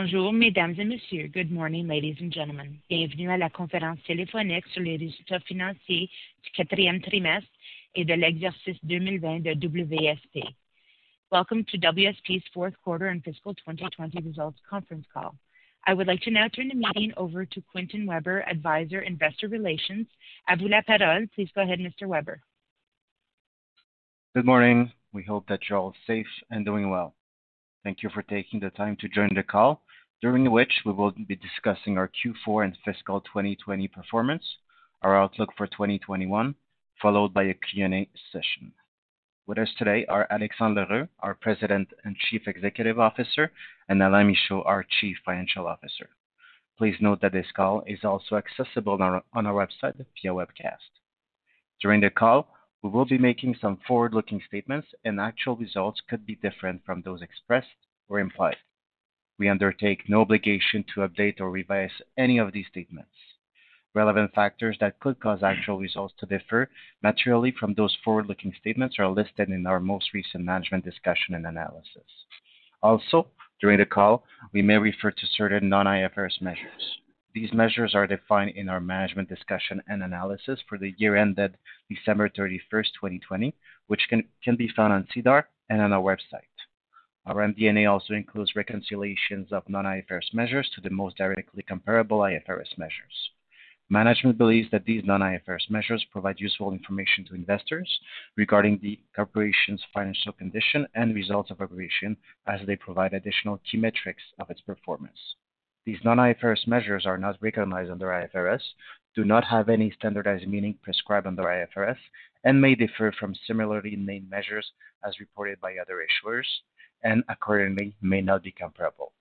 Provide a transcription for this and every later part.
Bonjour, mesdames et messieurs. Good morning, ladies and gentlemen. Bienvenue à la conférence téléphonique sur les résultats financiers du quatrième trimestre et de l'exercice 2020 de WSP. Welcome to WSP's fourth quarter and fiscal 2020 results conference call. I would like to now turn the meeting over to Quentin Weber, Advisor, Investor Relations. À vous la parole. Please go ahead, Mr. Weber. Good morning. We hope that you're all safe and doing well. Thank you for taking the time to join the call, during which we will be discussing our Q4 and fiscal 2020 performance, our outlook for 2021, followed by a Q&A session. With us today are Alexandre L'Heureux, our President and Chief Executive Officer, and Alain Michaud, our Chief Financial Officer. Please note that this call is also accessible on our website via webcast. During the call, we will be making some forward-looking statements, and actual results could be different from those expressed or implied. We undertake no obligation to update or revise any of these statements. Relevant factors that could cause actual results to differ materially from those forward-looking statements are listed in our most recent management discussion and analysis. Also, during the call, we may refer to certain non-IFRS measures. These measures are defined in our management discussion and analysis for the year ended December 31st, 2020, which can be found on SEDAR and on our website. Our MD&A also includes reconciliations of non-IFRS measures to the most directly comparable IFRS measures. Management believes that these non-IFRS measures provide useful information to investors regarding the corporation's financial condition and results of operation as they provide additional key metrics of its performance. These non-IFRS measures are not recognized under IFRS, do not have any standardized meaning prescribed under IFRS, and may differ from similarly named measures as reported by other issuers, and accordingly may not be comparable.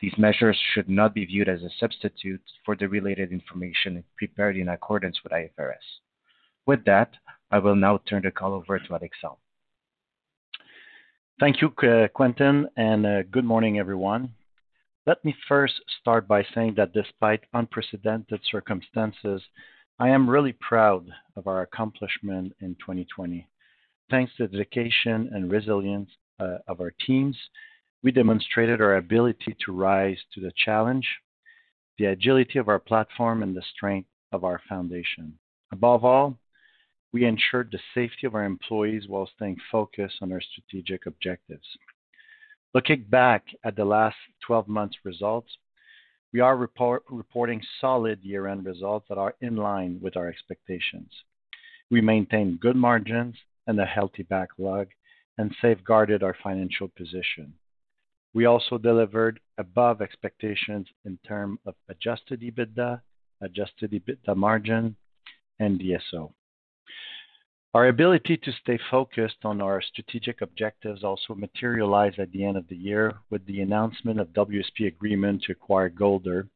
These measures should not be viewed as a substitute for the related information prepared in accordance with IFRS. With that, I will now turn the call over to Alexandre. Thank you, Quentin, and uh, good morning, everyone. Let me first start by saying that despite unprecedented circumstances, I am really proud of our accomplishment in 2020. Thanks to the dedication and resilience Uh, of our teams, we demonstrated our ability to rise to the challenge, the agility of our platform, and the strength of our foundation. Above all, we ensured the safety of our employees while staying focused on our strategic objectives. Looking back at the last 12 months' results, we are reporting solid year-end results that are in line with our expectations. We maintained good margins and a healthy backlog and safeguarded our financial position. We also delivered above expectations in terms of adjusted EBITDA, adjusted EBITDA margin, and DSO. Our ability to stay focused on our strategic objectives also materialized at the end of the year with the announcement of WSP agreement to acquire Golder,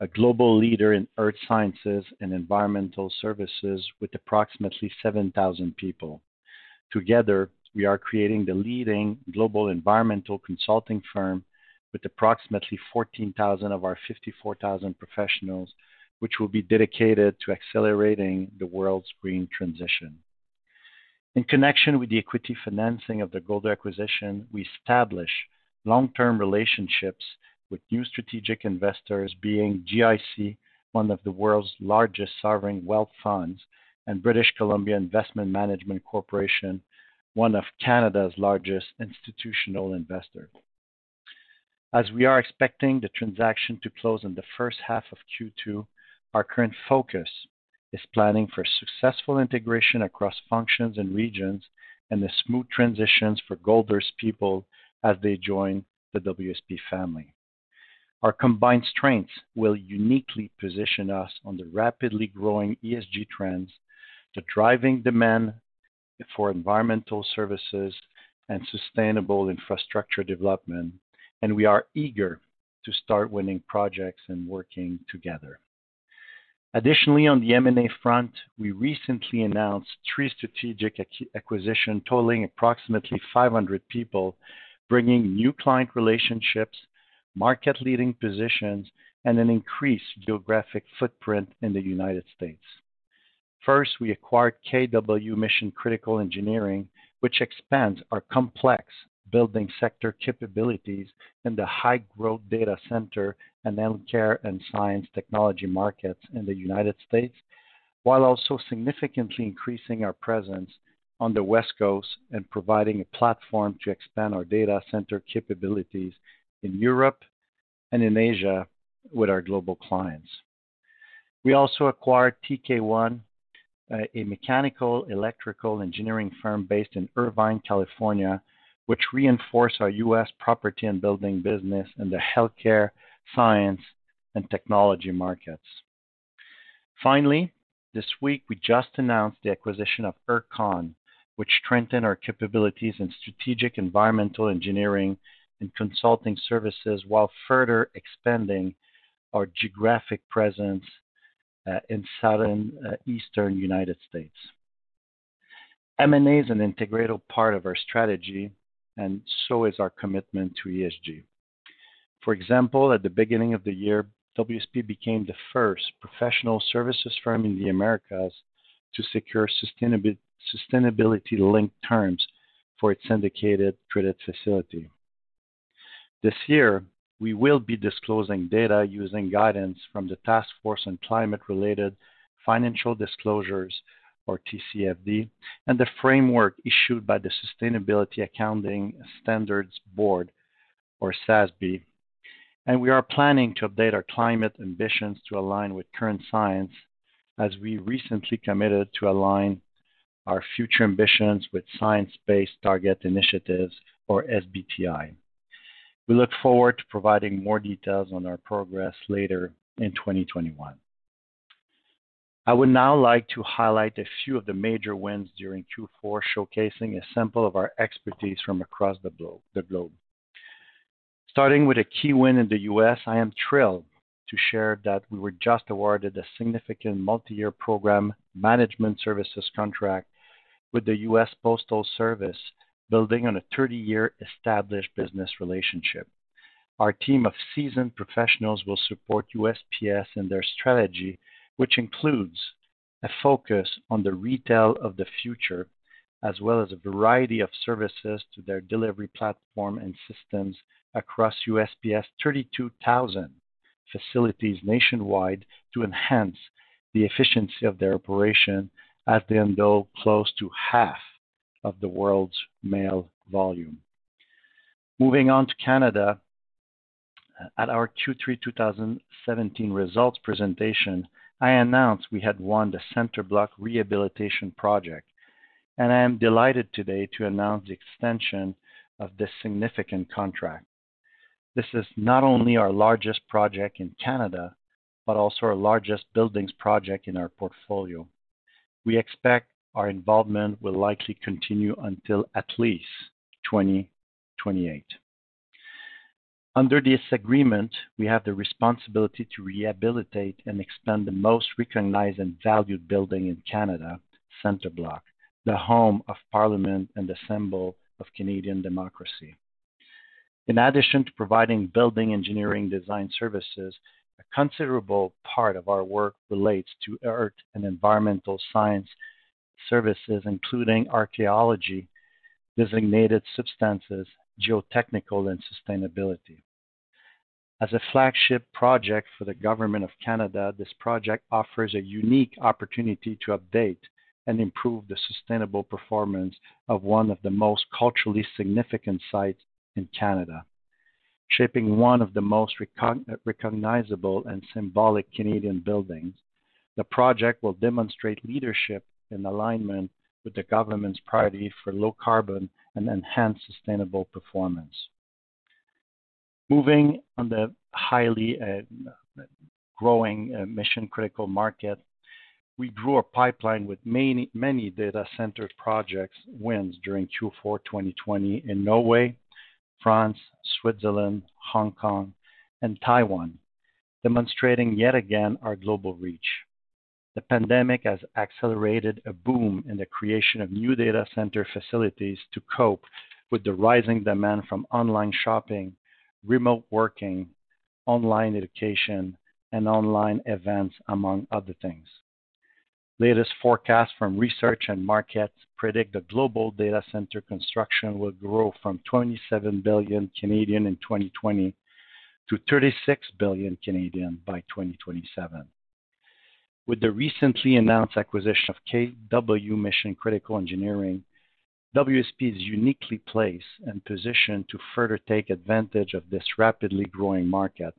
a global leader in earth sciences and environmental services with approximately 7,000 people. Together, we are creating the leading global environmental consulting firm with approximately 14,000 of our 54,000 professionals, which will be dedicated to accelerating the world's green transition. In connection with the equity financing of the Golder acquisition, we established long-term relationships with new strategic investors, being GIC, one of the world's largest sovereign wealth funds, and British Columbia Investment Management Corporation, one of Canada's largest institutional investors. As we are expecting the transaction to close in the first half of Q2, our current focus is planning for successful integration across functions and regions and the smooth transitions for Golder's people as they join the WSP family. Our combined strengths will uniquely position us on the rapidly growing ESG trends, the driving demand for environmental services and sustainable infrastructure development, and we are eager to start winning projects and working together. Additionally, on the M&A front, we recently announced three strategic acquisitions totaling approximately 500 people, bringing new client relationships, market-leading positions, and an increased geographic footprint in the United States. First, we acquired KW Mission Critical Engineering, which expands our complex building sector capabilities in the high-growth data center and healthcare and science technology markets in the United States, while also significantly increasing our presence on the West Coast and providing a platform to expand our data center capabilities in Europe and in Asia with our global clients. We also acquired TK1, Uh, a mechanical electrical engineering firm based in Irvine, California, which reinforced our U.S. property and building business in the healthcare, science, and technology markets. Finally, this week, we just announced the acquisition of Ercon, which strengthened our capabilities in strategic environmental engineering and consulting services while further expanding our geographic presence Uh, in southeastern uh, United States. M&A is an integral part of our strategy, and so is our commitment to ESG. For example, at the beginning of the year, WSP became the first professional services firm in the Americas to secure sustainability-linked terms for its syndicated credit facility. This year, we will be disclosing data using guidance from the Task Force on Climate-related Financial Disclosures, or TCFD, and the framework issued by the Sustainability Accounting Standards Board, or SASB. And we are planning to update our climate ambitions to align with current science, as we recently committed to align our future ambitions with Science Based Targets initiative, or SBTi. We look forward to providing more details on our progress later in 2021. I would now like to highlight a few of the major wins during Q4, showcasing a sample of our expertise from across the globe. Starting with a key win in the U.S., I am thrilled to share that we were just awarded a significant multi-year program management services contract with the U.S. Postal Service, building on a 30-year established business relationship. Our team of seasoned professionals will support USPS in their strategy, which includes a focus on the retail of the future, as well as a variety of services to their delivery platform and systems across USPS 32,000 facilities nationwide to enhance the efficiency of their operation as they handle close to half of the world's mail volume. Moving on to Canada, at our Q3 2017 results presentation, I announced we had won the Center Block Rehabilitation Project, and I am delighted today to announce the extension of this significant contract. This is not only our largest project in Canada, but also our largest buildings project in our portfolio. We expect our involvement will likely continue until at least 2028. Under this agreement, we have the responsibility to rehabilitate and expand the most recognized and valued building in Canada, Center Block, the home of Parliament and the symbol of Canadian democracy. In addition to providing building engineering design services, a considerable part of our work relates to earth and environmental science services, including archaeology, designated substances, geotechnical, and sustainability. As a flagship project for the Government of Canada, this project offers a unique opportunity to update and improve the sustainable performance of one of the most culturally significant sites in Canada, shaping one of the most recognizable and symbolic Canadian buildings. The project will demonstrate leadership in alignment with the government's priority for low carbon and enhanced sustainable performance. Moving on the highly uh, growing uh, mission-critical market, we grew our pipeline with many data center projects wins during Q4 2020 in Norway, France, Switzerland, Hong Kong, and Taiwan, demonstrating yet again our global reach. The pandemic has accelerated a boom in the creation of new data center facilities to cope with the rising demand from online shopping, remote working, online education, and online events, among other things. Latest forecasts from research and markets predict the global data center construction will grow from 27 billion Canadian in 2020 to 36 billion Canadian by 2027. With the recently announced acquisition of KW Mission Critical Engineering, WSP is uniquely placed and positioned to further take advantage of this rapidly growing market.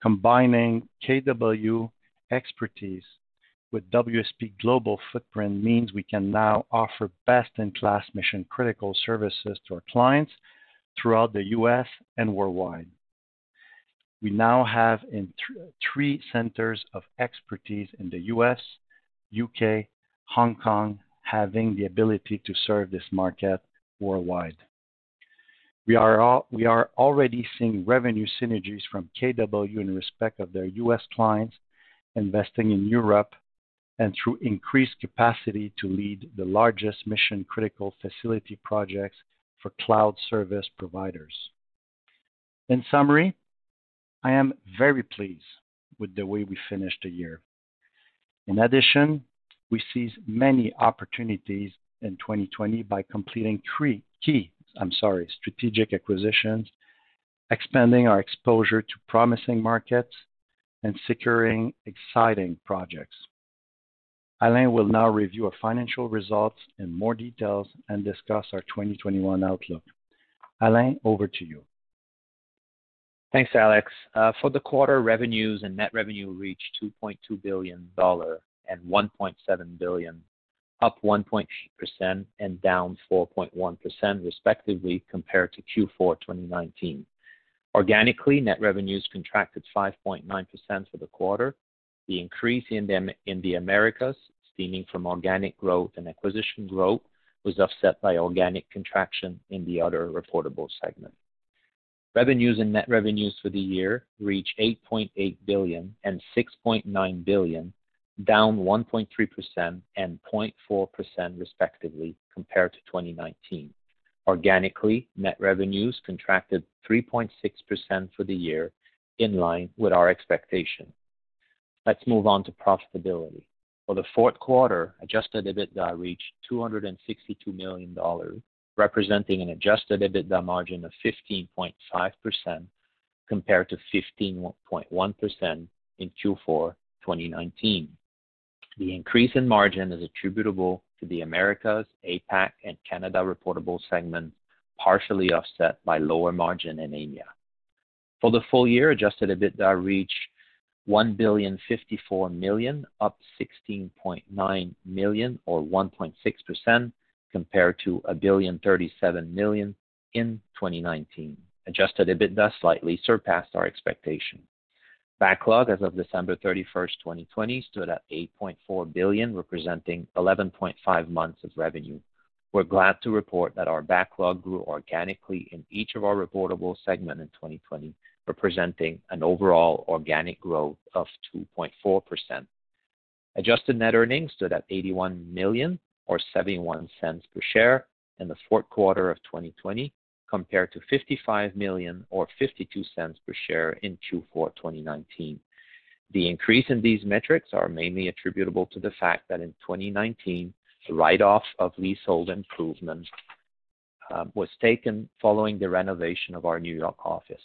Combining KW expertise with WSP global footprint means we can now offer best-in-class mission-critical services to our clients throughout the U.S. and worldwide. We now have three centers of expertise in the U.S., U.K., Hong Kong, having the ability to serve this market worldwide. We are already seeing revenue synergies from KW in respect of their U.S. clients investing in Europe and through increased capacity to lead the largest mission-critical facility projects for cloud service providers. In summary, I am very pleased with the way we finished the year. In addition, we seized many opportunities in 2020 by completing three key, I'm sorry, strategic acquisitions, expanding our exposure to promising markets, and securing exciting projects. Alain will now review our financial results in more details and discuss our 2021 outlook. Alain, over to you. Thanks, Alex. Uh, for the quarter, revenues and net revenue reached $2.2 billion and $1.7 billion, up 1.8% and down 4.1% respectively compared to Q4 2019. Organically, net revenues contracted 5.9% for the quarter. The increase in the in the Americas, stemming from organic growth and acquisition growth, was offset by organic contraction in the other reportable segment. Revenues and net revenues for the year reached $8.8 billion and $6.9 billion, down 1.3% and 0.4% respectively compared to 2019. Organically, net revenues contracted 3.6% for the year, in line with our expectation. Let's move on to profitability. For the fourth quarter, adjusted EBITDA reached $262 million, representing an adjusted EBITDA margin of 15.5% compared to 15.1% in Q4 2019. The increase in margin is attributable to the Americas, APAC, and Canada reportable segments, partially offset by lower margin in EMEA. For the full year, adjusted EBITDA reached 1.054 billion, up 16.9 million or 1.6% compared to 1.037 billion in 2019. Adjusted EBITDA slightly surpassed our expectation. Backlog as of December 31st, 2020, stood at 8.4 billion, representing 11.5 months of revenue. We're glad to report that our backlog grew organically in each of our reportable segments in 2020, representing an overall organic growth of 2.4%. Adjusted net earnings stood at $81 million or $0.71 per share in the fourth quarter of 2020, compared to 55 million or $0.52 per share in Q4 2019. The increase in these metrics are mainly attributable to the fact that in 2019, the write-off of leasehold improvements um, was taken following the renovation of our New York office.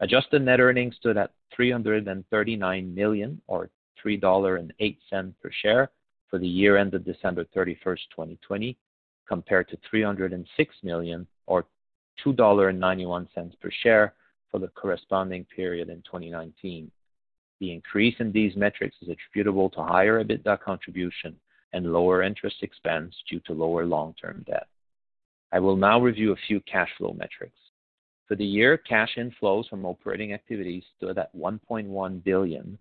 Adjusted net earnings stood at 339 million or $3.08 per share for the year ended December 31st, 2020, compared to 306 million or $2.91 per share for the corresponding period in 2019. The increase in these metrics is attributable to higher EBITDA contribution and lower interest expense due to lower long-term debt. I will now review a few cash flow metrics. For the year, cash inflows from operating activities stood at $1.1 billion,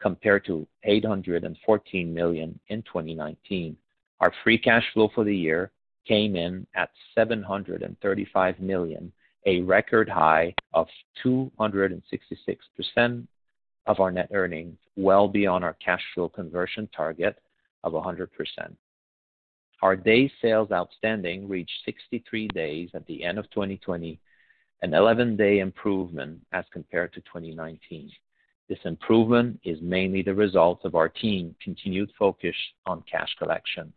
compared to 814 million in 2019. Our free cash flow for the year came in at 735 million, a record high of 266% of our net earnings, well beyond our cash flow conversion target of 100%. Our days sales outstanding reached 63 days at the end of 2020, an 11-day improvement as compared to 2019. This improvement is mainly the result of our team's continued focus on cash collection.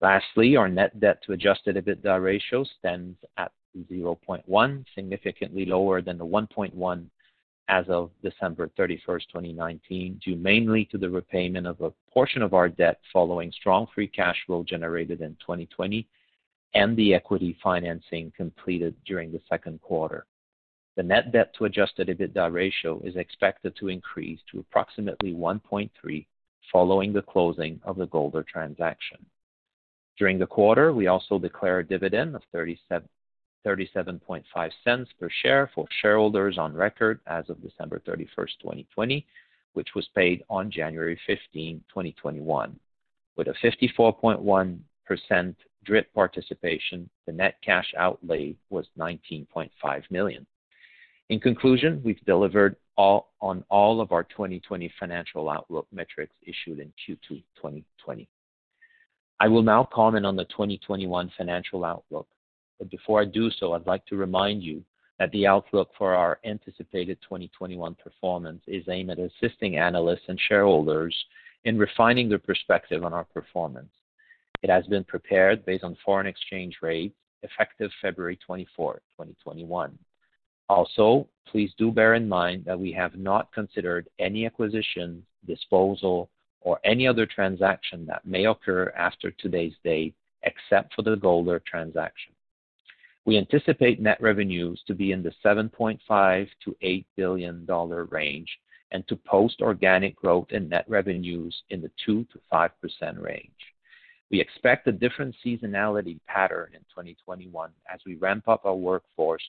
Lastly, our net debt to adjusted EBITDA ratio stands at 0.1, significantly lower than the 1.1 as of December 31st, 2019, due mainly to the repayment of a portion of our debt following strong free cash flow generated in 2020 and the equity financing completed during the second quarter. The net debt to adjusted EBITDA ratio is expected to increase to approximately 1.3 following the closing of the Golder transaction. During the quarter, we also declared a dividend of 0.375 per share for shareholders on record as of December 31st, 2020, which was paid on January 15, 2021. With a 54.1% DRIP participation, the net cash outlay was 19.5 million. In conclusion, we've delivered on all of our 2020 financial outlook metrics issued in Q2 2020. I will now comment on the 2021 financial outlook. But before I do so, I'd like to remind you that the outlook for our anticipated 2021 performance is aimed at assisting analysts and shareholders in refining their perspective on our performance. It has been prepared based on foreign exchange rates effective February 24, 2021. Also, please do bear in mind that we have not considered any acquisition, disposal, or any other transaction that may occur after today's date, except for the Golder transaction. We anticipate net revenues to be in the 7.5 billion-8 billion dollar range and to post organic growth in net revenues in the 2%-5% range. We expect a different seasonality pattern in 2021 as we ramp up our workforce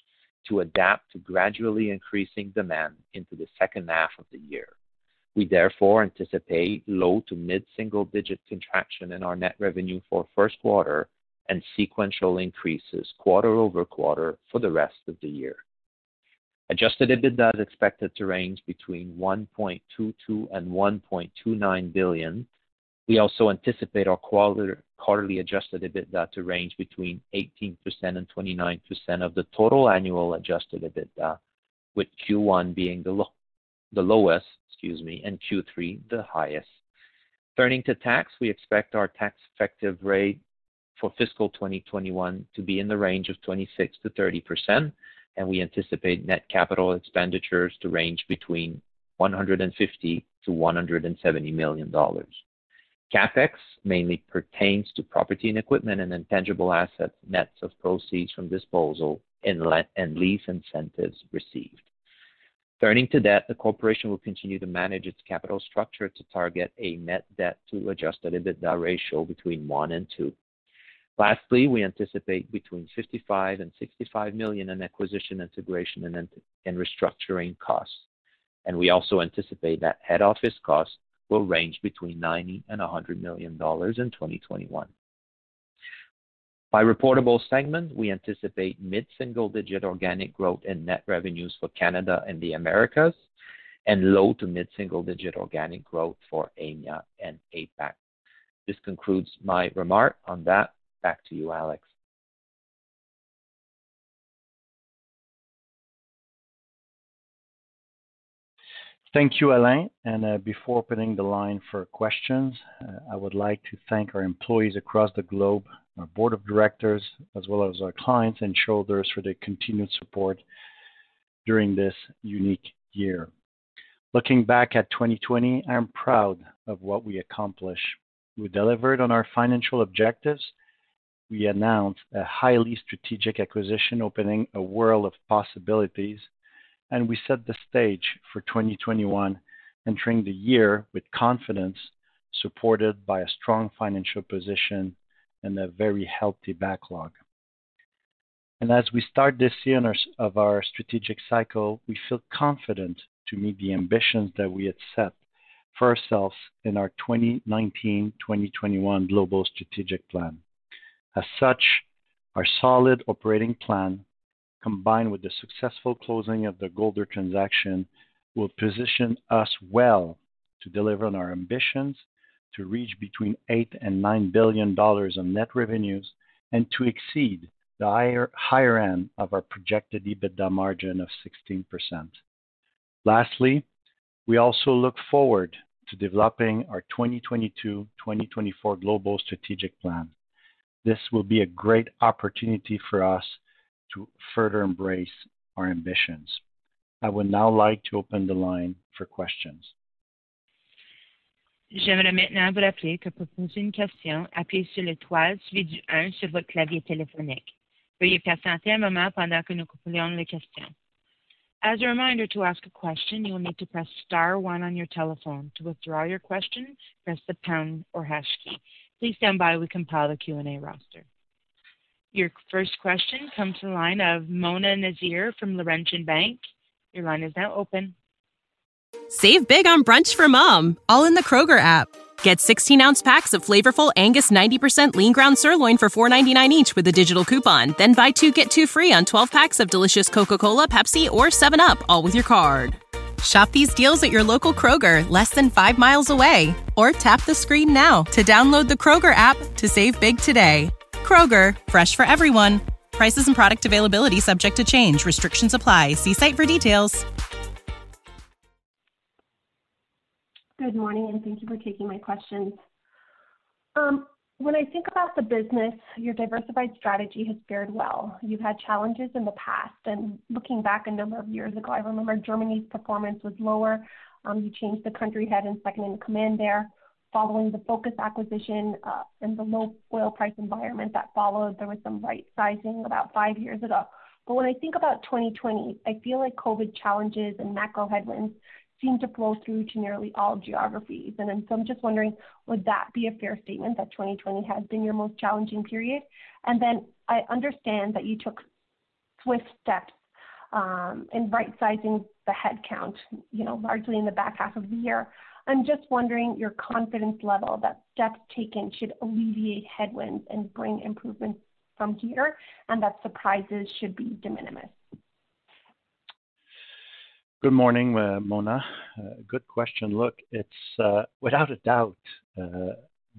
to adapt to gradually increasing demand into the second half of the year. We therefore anticipate low to mid-single digit contraction in our net revenue for first quarter and sequential increases quarter-over-quarter for the rest of the year. Adjusted EBITDA is expected to range between 1.22 billion and 1.29 billion. We also anticipate our quarterly adjusted EBITDA to range between 18% and 29% of the total annual adjusted EBITDA, with Q1 being the lowest, excuse me, and Q3 the highest. Turning to tax, we expect our tax effective rate for fiscal 2021 to be in the range of 26%-30%, and we anticipate net capital expenditures to range between 150 million-170 million dollars. CapEx mainly pertains to property and equipment and intangible assets, nets of proceeds from disposal and lease incentives received. Turning to debt, the corporation will continue to manage its capital structure to target a net debt to adjusted EBITDA ratio between one and two. Lastly, we anticipate between 55 million and 65 million in acquisition, integration, and restructuring costs. And we also anticipate that head office costs will range between 90 million and 100 million dollars in 2021. By reportable segment, we anticipate mid-single digit organic growth in net revenues for Canada and the Americas, and low to mid-single digit organic growth for EMEA and APAC. This concludes my remark on that. Back to you, Alex. Thank you, Alain. And uh before opening the line for questions, I would like to thank our employees across the globe, our board of directors, as well as our clients and shareholders for their continued support during this unique year. Looking back at 2020, I am proud of what we accomplished. We delivered on our financial objectives. We announced a highly strategic acquisition opening a world of possibilities, and we set the stage for 2021, entering the year with confidence, supported by a strong financial position and a very healthy backlog. And As we start this year of our strategic cycle, we feel confident to meet the ambitions that we had set for ourselves in our 2019-2021 global strategic plan. As such, our solid operating plan, combined with the successful closing of the Golder transaction, will position us well to deliver on our ambitions to reach between 8 and $9 billion on net revenues and to exceed the higher end of our projected EBITDA margin of 16%. Lastly, we also look forward to developing our 2022-2024 global strategic plan. This will be a great opportunity for us to further embrace our ambitions. I would now like to open the line for questions. J'aimerais maintenant vous rappeler que pour poser une question, appuyez sur l'étoile du 1 sur votre clavier téléphonique. Veuillez patienter un moment pendant que nous compilons les questions. As a reminder, to ask a question, you will need to press star one on your telephone. To withdraw your question, press the pound or hash key. Please stand by we compile the Q&A roster. Your first question comes from the line of Mona Nazir from Laurentian Bank. Your line is now open. Save big on brunch for mom, all in the Kroger app. Get 16 ounce packs of flavorful Angus 90% lean ground sirloin for $4.99 each with a digital coupon. Then buy two get two free on 12 packs of delicious Coca Cola, Pepsi, or 7UP, all with your card. Shop these deals at your local Kroger, less than five miles away. Or tap the screen now to download the Kroger app to save big today. Kroger, fresh for everyone. Prices and product availability subject to change. Restrictions apply. See site for details. Good morning, and thank you for taking my questions. Um, when I think about the business, your diversified strategy has fared well. You've had challenges in the past, and looking back a number of years ago, I remember Germany's performance was lower. Um, you changed the country head and second in command there. Following the Focus acquisition uh, and the low oil price environment that followed, there was some right sizing about five years ago. But when I think about 2020, I feel like COVID challenges and macro headwinds seem to flow through to nearly all geographies. And so I'm just wondering, would that be a fair statement that 2020 has been your most challenging period? And then I understand that you took swift steps um, in right-sizing the headcount, you know, largely in the back half of the year. I'm just wondering your confidence level that steps taken should alleviate headwinds and bring improvements from here, and that surprises should be de minimis. Good morning, uh, Mona. Uh, good question. Look, it's uh, without a doubt,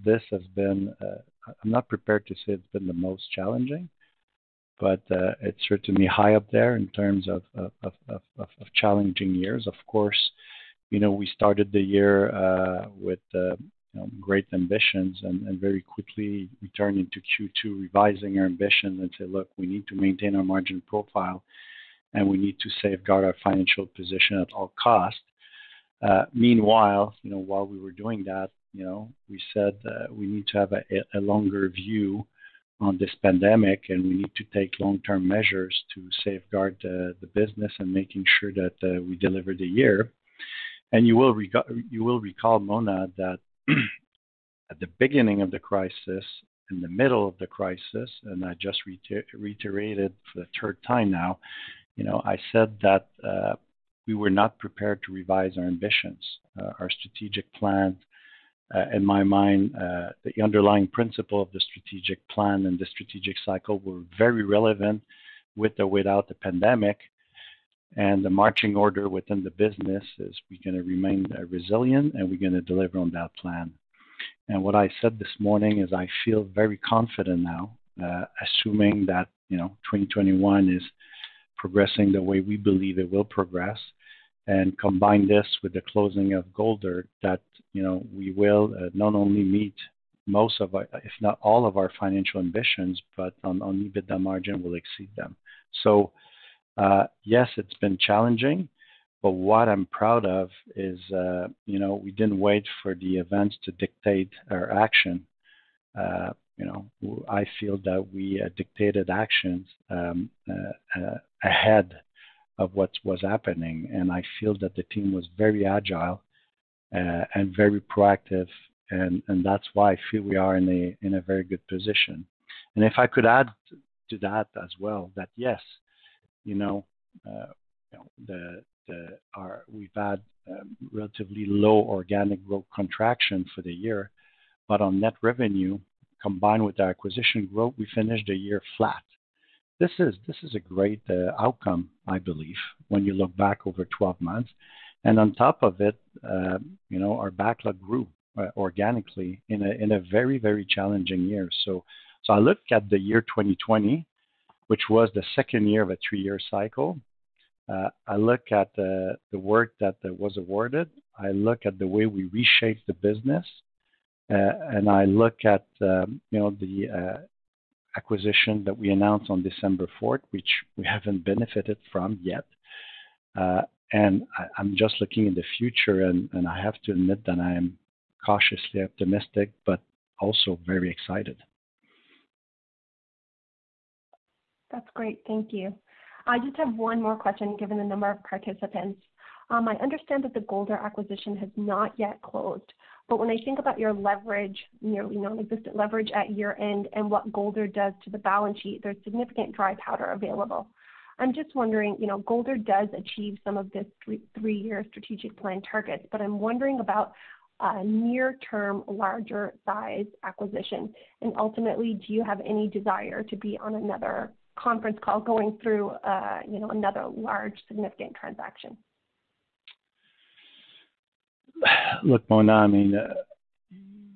this has been, I'm not prepared to say it's been the most challenging, but it's certainly high up there in terms of challenging years. Of course, you know, we started the year with great ambitions and very quickly we turned into Q2 revising our ambitions and say, "Look, we need to maintain our margin profile and we need to safeguard our financial position at all costs. Uh, meanwhile, you know, while we were doing that, you know, we said uh, we need to have a, longer view on this pandemic, and we need to take long-term measures to safeguard uh, the business and making sure that uh, we deliver the year. And you will rega- you will recall, Mona, that at the beginning of the crisis, in the middle of the crisis, and I just reiter- reiterated for the third time now, you know, I said that uh, we were not prepared to revise our ambitions, uh, our strategic plan. Uh, in my mind, uh, the underlying principle of the strategic plan and the strategic cycle were very relevant with or without the pandemic. And the marching order within the business is we're going to remain uh, resilient and we're going to deliver on that plan. And what I said this morning is I feel very confident now, uh, assuming that you know 2021 is progressing the way we believe it will progress, and combine this with the closing of Golder, that you know we will uh, not only meet most of our, if not all of our financial ambitions, but on, on EBITDA margin will exceed them. So uh, yes, it's been challenging, but what I'm proud of is, uh, you know, we didn't wait for the events to dictate our action. Uh, you know, I feel that we uh, dictated actions um, uh, uh, ahead of what was happening, and I feel that the team was very agile and very proactive, and, and that's why I feel we are in a in a very good position. And if I could add to that as well, that yes, you know, uh, you know the the our we've had um, relatively low organic growth contraction for the year, but on net revenue combined with the acquisition growth, we finished the year flat. this is this is a great uh, outcome, I believe, when you look back over 12 months. And on top of it, uh, you know, our backlog grew uh, organically in a in a very very challenging year. So so I look at the year 2020, which was the second year of a three-year cycle. Uh, I look at the work that was awarded. I look at the way we reshaped the business, uh, and I look at um, you know the uh, acquisition that we announced on December 4th, which we haven't benefited from yet. And I, am just looking in the future, and I have to admit that I am cautiously optimistic, but also very excited. That's great. Thank you. I just have one more question given the number of participants. Um, I understand that the Golder acquisition has not yet closed, but when I think about your leverage, nearly non-existent leverage at year-end, and what Golder does to the balance sheet, there's significant dry powder available. I'm just wondering, you know, Golder does achieve some of this three-year strategic plan targets, but I'm wondering about a near-term, larger size acquisition. And ultimately, do you have any desire to be on another conference call going through, uh, you know, another large, significant transaction? Look, Mona, I mean, uh,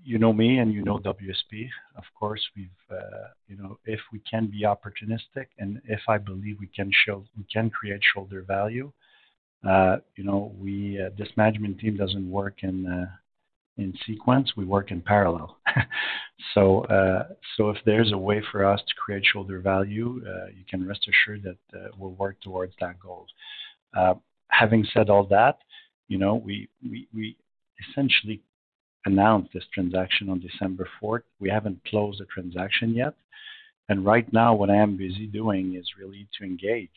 you know me and you know WSP. Of course, we've, uh, you know, if we can be opportunistic and if I believe we can show, we can create shareholder value, uh, you know, we, uh, this management team doesn't work in, uh, in sequence, we work in parallel. so, uh, so if there's a way for us to create shareholder value, uh, you can rest assured that uh, we'll work towards that goal. Uh, having said all that, you know, we, we, we essentially announced this transaction on December 4th. We haven't closed the transaction yet. And right now, what I am busy doing is really to engage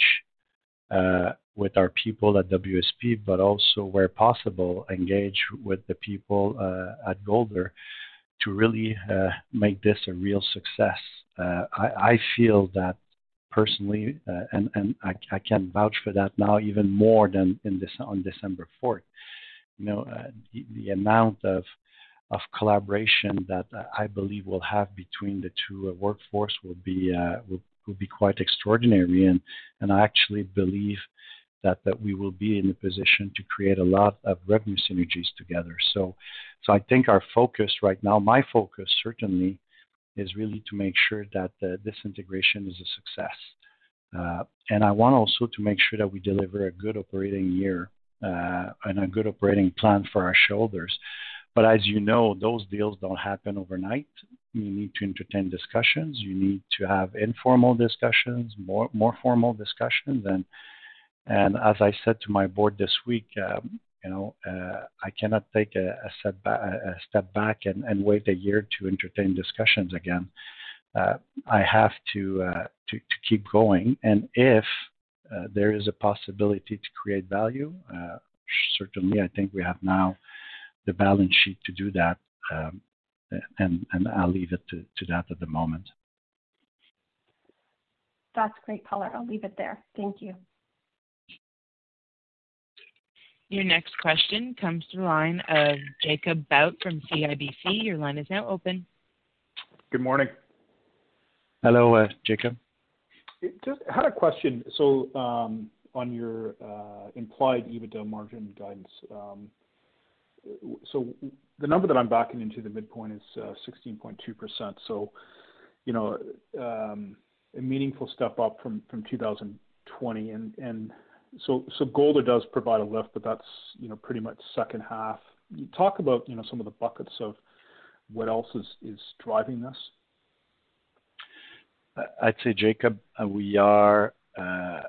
with our people at WSP, but also, where possible, engage with the people uh, at Golder to really uh, make this a real success. Uh, I, feel that personally, uh, and, I, can vouch for that now even more than in this, on December 4th. You know, uh, the, amount of of collaboration that I believe we'll have between the two uh, workforce will be uh, will, be quite extraordinary, and and I actually believe that that we will be in a position to create a lot of revenue synergies together. So, so I think our focus right now, my focus certainly, is really to make sure that uh, this integration is a success. Uh, and I want also to make sure that we deliver a good operating year uh, and a good operating plan for our shareholders. But as you know, those deals don't happen overnight. You need to entertain discussions. You need to have informal discussions, more more formal discussions, and and as I said to my board this week, um, you know, uh, I cannot take a, a, step back, a step back and, and, wait a year to entertain discussions again. Uh, I have to, uh, to, to keep going, and if uh, there is a possibility to create value, uh, certainly I think we have now the balance sheet to do that, um, and and I'll leave it to, to that at the moment. That's great color. I'll leave it there. Thank you. Your next question comes to the line of Jacob Bout from CIBC. Your line is now open. Good morning. Hello, uh, Jacob. Just had a question. So, um, on your uh, implied EBITDA margin guidance, um, so the number that I'm backing into the midpoint is 16.2%. Uh, so, you know, um, a meaningful step up from from 2020. And and so so Golder does provide a lift, but that's, you know, pretty much second half. You talk about, you know, some of the buckets of what else is is driving this. I'd say, Jacob, uh, we are. Uh,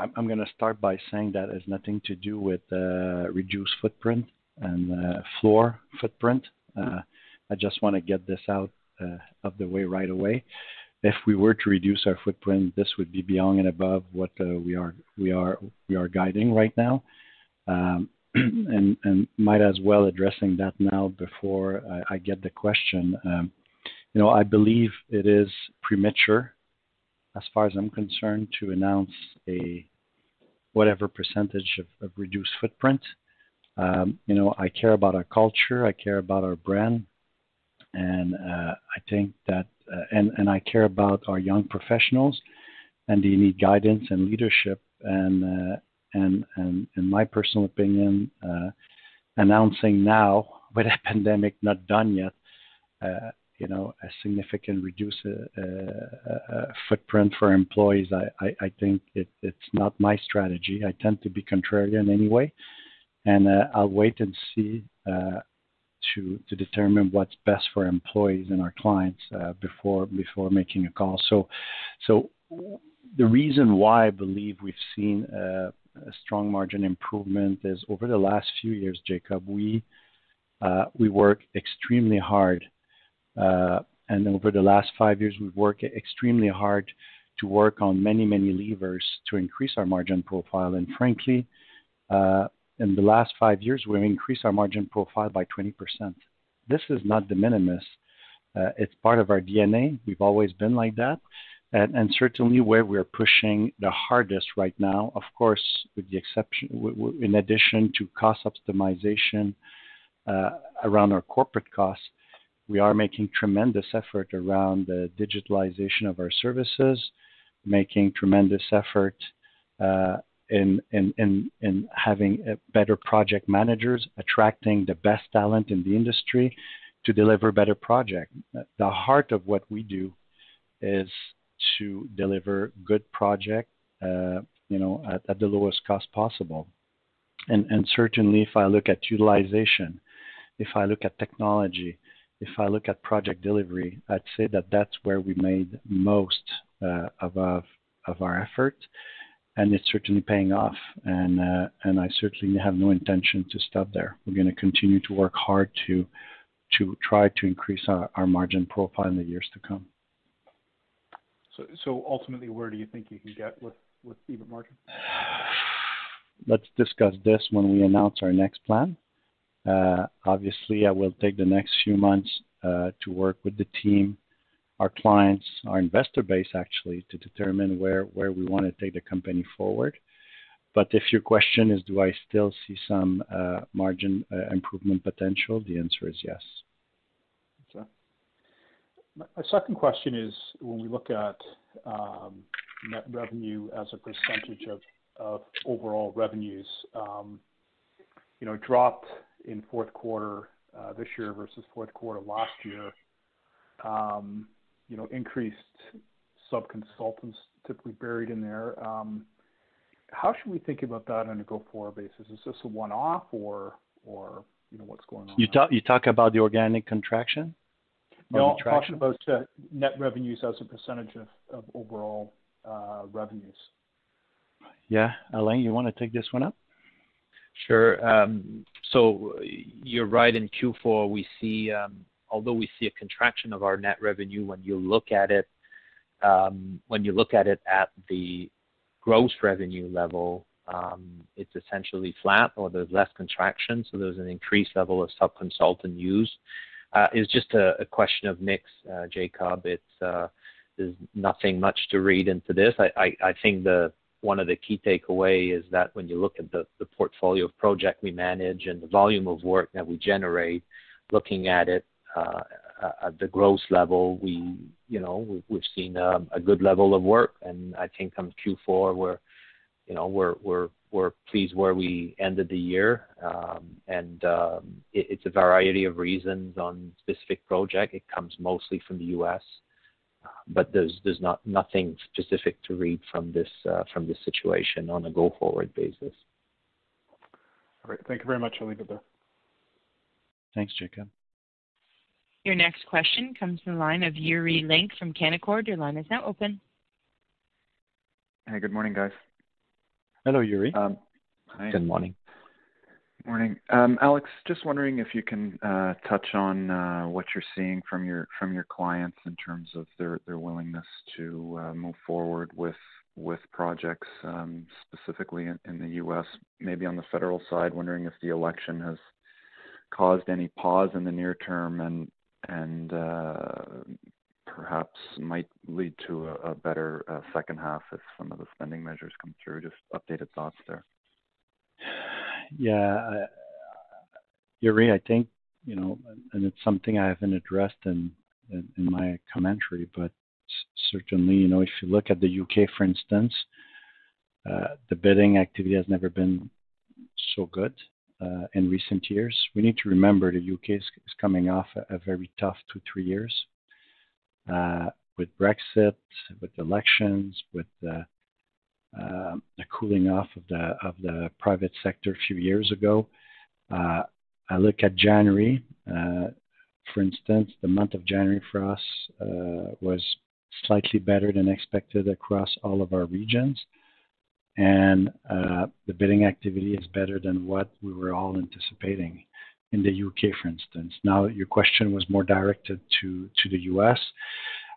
I'm gonna start by saying that has nothing to do with reduced footprint and floor footprint. I just wanna get this out of the way right away if we were to reduce our footprint, this would be beyond and above what uh, we are we are we are guiding right now. Um, and, and might as well addressing that now before I, get the question. Um, you know, I believe it is premature, as far as I'm concerned, to announce a whatever percentage of reduced footprint. Um, you know, I care about our culture, I care about our brand, and uh, I think that uh, and and I care about our young professionals, and they need guidance and leadership. And uh, and and in my personal opinion, uh, announcing now with a pandemic not done yet, uh, you know, a significant reduce uh, footprint for employees, I, I, I think it, it's not my strategy. I tend to be contrarian anyway, and uh, I'll wait and see uh, to to determine what's best for employees and our clients uh, before before making a call. So, so the reason why I believe we've seen uh, a strong margin improvement is over the last few years, Jacob, we we work extremely hard, and over the last five years, we've worked extremely hard to work on many many levers to increase our margin profile. And frankly, uh, in the last five years, we've increased our margin profile by 20%. This is not de minimis. Uh, it's part of our DNA. We've always been like that. And, certainly where we're pushing the hardest right now, of course, with the exception, in addition to cost optimization uh, around our corporate costs, we are making tremendous effort around the digitalization of our services, making tremendous effort uh, in, in, in, in having better project managers, attracting the best talent in the industry to deliver better projects. The heart of what we do is to deliver good project, uh, you know, at, the lowest cost possible. And, and certainly, if I look at utilization, if I look at technology, if I look at project delivery, I'd say that that's where we made most uh, of, of our effort, and it's certainly paying off. And uh, and I certainly have no intention to stop there. We're going to continue to work hard to to try to increase our, our margin profile in the years to come. So so ultimately, where do you think you can get with EBIT margin? Let's discuss this when we announce our next plan. Uh, obviously, I will take the next few months uh, to work with the team, our clients, our investor base, actually, to determine where where we want to take the company forward. But if your question is, do I still see some uh, margin improvement potential? The answer is yes. My second question is, when we look at um, net revenue as a percentage of overall revenues, um, you know, dropped in fourth quarter uh, this year versus fourth quarter last year. Um, you know, increased sub-consultants typically buried in there. How should we think about that on a go-forward basis? Is this a one-off or, or you know, what's going on? You talk about the organic contraction? No, I'm talking about uh, net revenues as a percentage of overall uh, revenues. Yeah. Alain, you want to take this one up? Sure. Um, so you're right. In Q4, we see, um, although we see a contraction of our net revenue, when you look at it, um, when you look at it at the gross revenue level, it's essentially flat or there's less contraction, so there's an increased level of sub-consultant use. Uh, is just a question of mix, uh, Jacob. It's uh, There's nothing much to read into this. I think the one of the key takeaway is that when you look at the, the portfolio of project we manage and the volume of work that we generate, looking at it at the gross level, we, you know, we've seen um, a good level of work. and I think on Q4, we're, you know, we're we're pleased where we ended the year. Um, and um, it's a variety of reasons on specific project. It comes mostly from the U.S., but there's not nothing specific to read from this uh, situation on a go-forward basis. All right. Thank you very much. I'll leave it there. Thanks, Jacob. Your next question comes from the line of Yuri Lynk from Canaccord. Your line is now open. Hey, good morning, guys. Hello, Yuri. Um, hi. Good morning. Morning. Um, Alex, just wondering if you can uh, touch on uh, what you're seeing from your from your clients in terms of their their willingness to uh, move forward with with projects, um, specifically in, in the U.S. Maybe on the federal side, wondering if the election has caused any pause in the near term and and perhaps might lead to a better uh, second half if some of the spending measures come through? Just updated thoughts there. Yeah. Yuri, I think, you know, and it's something I haven't addressed in in my commentary, but certainly, you know, if you look at the U.K., for instance, the bidding activity has never been so good Uh, in recent years. We need to remember the U.K. is coming off a very tough two, three years uh, with Brexit, with elections, with uh, the cooling off of the private sector a few years ago. I look at January, for instance, the month of January for us was slightly better than expected across all of our regions. And uh, the bidding activity is better than what we were all anticipating in the U.K., for instance. Now, your question was more directed to the U.S.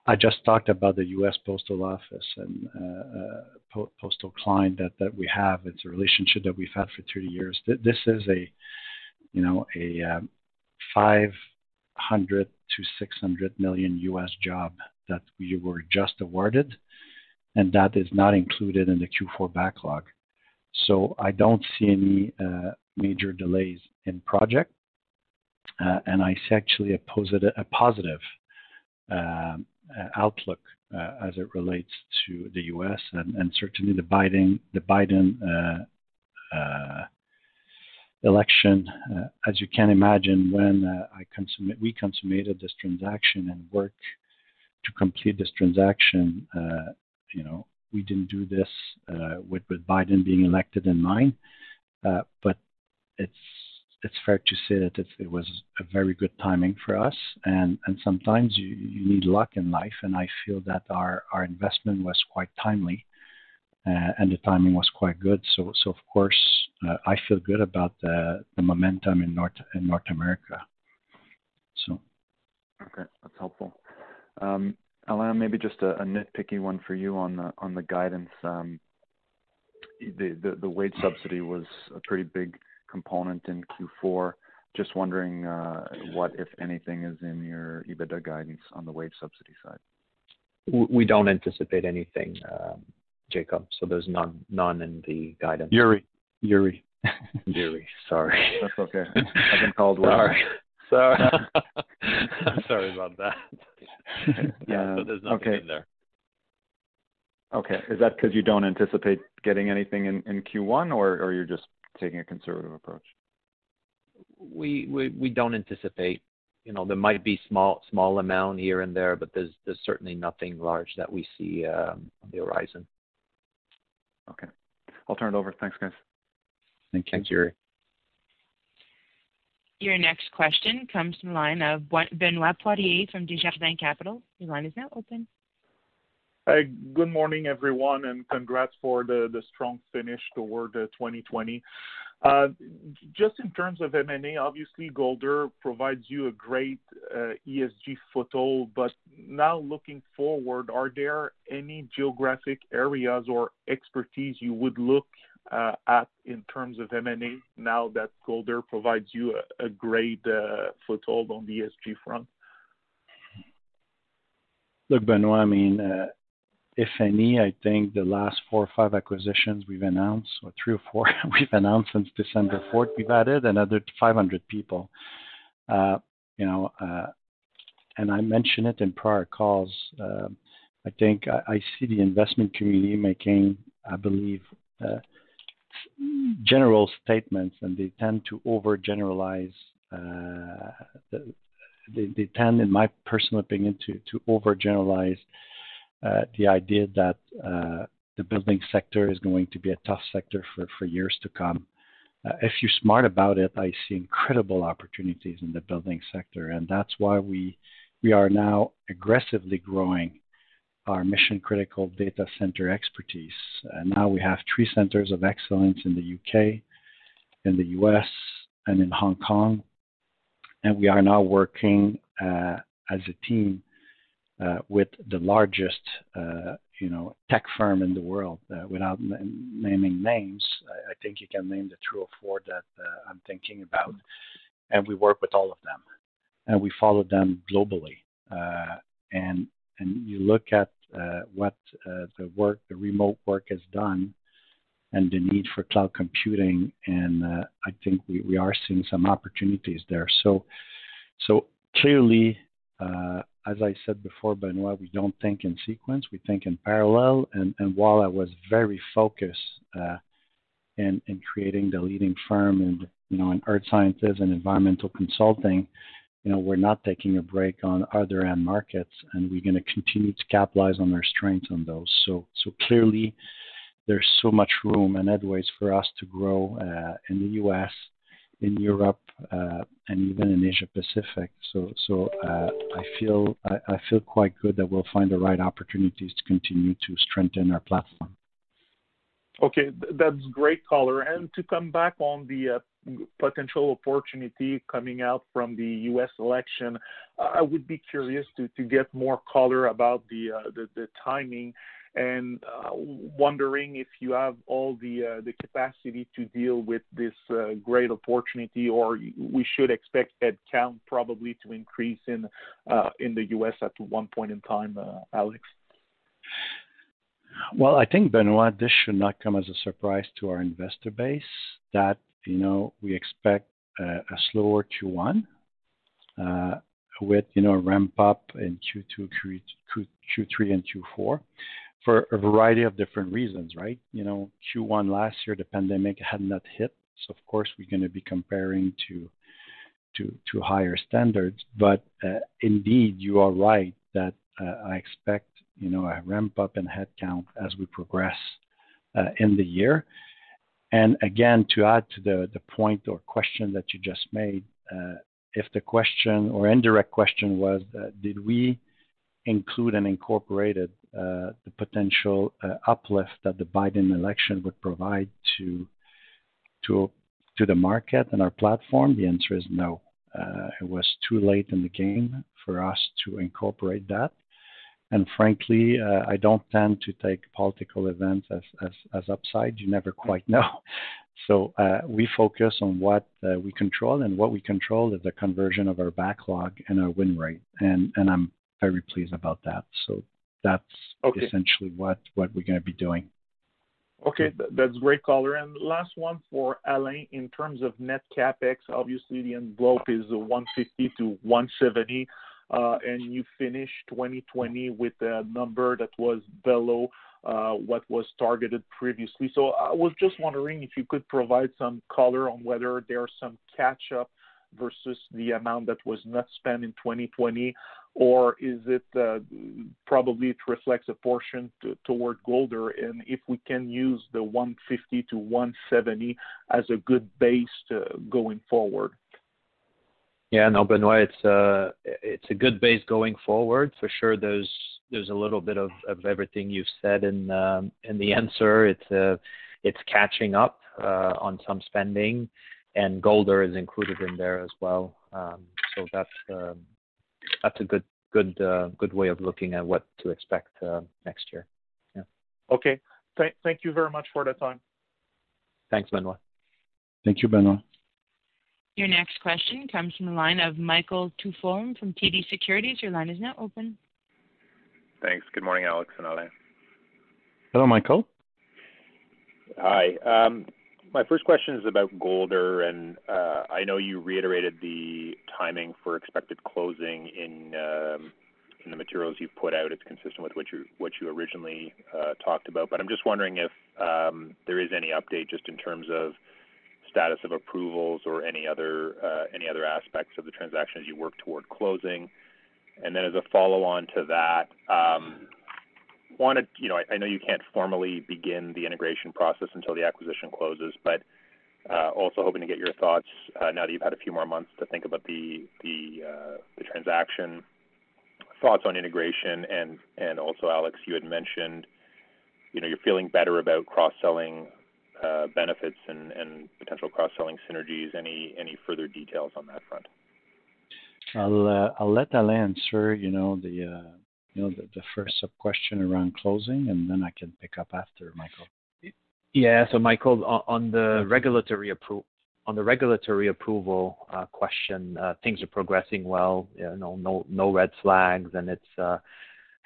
I just talked about the U.S. Postal Office and uh, uh, postal client that we have. It's a relationship that we've had for 30 years. This is a, you know, a um, $500 million-$600 million job that we were just awarded, and that is not included in the Q4 backlog. So I don't see any uh, major delays in project. Uh, and I see actually a positive um, uh, outlook as it relates to the U.S. and certainly the Biden election. As you can imagine, when we consummated this transaction and work to complete this transaction, you know, we didn't do this uh, with Biden being elected in mind. Uh, but it's fair to say that it was a very good timing for us. And sometimes you need luck in life, and I feel that our investment was quite timely, uh, and the timing was quite good. So of course, I feel good about the momentum in North America. So. Okay, that's helpful. Um, Alain, maybe just a nitpicky one for you on the guidance. Um, the wage subsidy was a pretty big component in Q4. Just wondering, uh, what, if anything, is in your EBITDA guidance on the wage subsidy side? We don't anticipate anything, um, Jacob, so there's none in the guidance. Yuri. Yuri, Yuri. sorry. That's okay. I've been called worse. Sorry. Sorry about that. Yeah. Um, there's nothing in there. Okay. Is that because you don't anticipate getting anything in in Q1 or or you're just taking a conservative approach? We we we don't anticipate. You know, there might be small small amount here and there, but there's there's certainly nothing large that we see um, on the horizon. Okay. I'll turn it over. Thanks, guys. Thank you. Thanks, Yuri. Your next question comes from the line of Benoit Poirier from Desjardins Capital. Your line is now open. Hi. Good morning, everyone, and congrats for the strong finish toward uh, 2020. Uh, just in terms of M&A, obviously Golder provides you a great uh, ESG foothold. But now looking forward, are there any geographic areas or expertise you would look Uh, at in terms of M&A now that Golder provides you a great uh, foothold on the ESG front? Look, Benoit, I mean, uh, if any, I think the last four or five acquisitions we've announced, or three or four we've announced since December 4th, we've added another 500 people. You know, and I mentioned it in prior calls, I think I see the investment community making, I believe, general statements, and they tend to overgeneralize. Uh, they tend, in my personal opinion, to overgeneralize uh, the idea that uh, the building sector is going to be a tough sector for years to come. If you're smart about it, I see incredible opportunities in the building sector, and that's why we are now aggressively growing our mission-critical data center expertise. Now we have three centers of excellence in the U.K., in the U.S., and in Hong Kong. And we are now working uh, as a team uh, with the largest, uh, you know, tech firm in the world. Without naming names, I think you can name the three or four that I'm thinking about. And we work with all of them, and we follow them globally. And you look at uh, what uh, the work, the remote work has done and the need for cloud computing, and uh, I think we are seeing some opportunities there. So, so clearly, as I said before, Benoit, we don't think in sequence, we think in parallel. And, and while I was very focused uh, in, in creating the leading firm in, you know, in earth sciences and environmental consulting, you know, we're not taking a break on other end markets, and we're going to continue to capitalize on our strengths on those. So, so clearly, there's so much room and headways for us to grow uh, in the U.S., in Europe, uh, and even in Asia Pacific. So, so uh, I feel I, I, feel quite good that we'll find the right opportunities to continue to strengthen our platform. Okay, that's great, caller. And to come back on the potential opportunity coming out from the U.S. election, I would be curious to, to get more color about the, uh, the, the timing and uh, wondering if you have all the uh, the capacity to deal with this great opportunity, or we should expect headcount probably to increase in in the U.S. at one point in time, Alex? Well, I think, Benoit, this should not come as a surprise to our investor base that, you know, we expect a slower Q1 with, you know, a ramp up in Q2, Q3, and Q4 for a variety of different reasons, right? You know, Q1 last year, the pandemic had not hit, so of course we're going to be comparing to higher standards. But uh, indeed, you are right that uh, I expect you know a ramp up in headcount as we progress uh, in the year. And again, to add to the the point or question that you just made, uh, if the question or indirect question was, uh, did we include and incorporated uh, the potential uh, uplift that the Biden election would provide to to to the market and our platform? The answer is no. Uh, it was too late in the game for us to incorporate that. And frankly, uh, I don't tend to take political events as, as, as upside. You never quite know. So uh, we focus on what uh, we control, and what we control is the conversion of our backlog and our win rate. And, and I'm very pleased about that. So that's okay. essentially what, what we're going to be doing. Okay, that's great caller. And last one for Alain. In terms of net capex, obviously the envelope is 150 to 170, uh, and you finished 2020 with a number that was below uh, what was targeted previously. So I was just wondering if you could provide some color on whether there's some catch up versus the amount that was not spent in 2020, or is it uh, probably it reflects a portion to, toward Golder? And if we can use the 150 to 170 as a good base to, going forward. Yeah, no, Benoit, it's a uh, it's a good base going forward for sure. There's there's a little bit of, of everything you've said in um, in the answer. It's uh, it's catching up uh, on some spending, and Golder is included in there as well. Um, so that's um, that's a good good uh, good way of looking at what to expect uh, next year. Yeah. Okay. Th- thank you very much for the time. Thanks, Benoit. Thank you, Benoit. Your next question comes from the line of Michael Tupholme from TD Securities. Your line is now open. Thanks. Good morning, Alex and Alain. Hello, Michael. Hi. Um, my first question is about Golder, and uh, I know you reiterated the timing for expected closing in um, in the materials you've put out. It's consistent with what you what you originally uh, talked about. But I'm just wondering if um, there is any update just in terms of status of approvals or any other uh, aspects of the transaction as you work toward closing. And then as a follow-on to that, um, you know, I know you can't formally begin the integration process until the acquisition closes, but uh, also hoping to get your thoughts uh, now that you've had a few more months to think about the transaction, thoughts on integration, and and also, Alex, you had mentioned, you know, you're feeling better about cross-selling benefits and and potential cross-selling synergies. Any any further details on that front? I'll I'll let Alain answer, you know, the you know, the, the first sub-question around closing, and then I can pick up after, Michael. Yeah. So Michael, on the regulatory approval, on the regulatory approval uh, question, uh, things are progressing well. You know, no no red flags, and it's uh,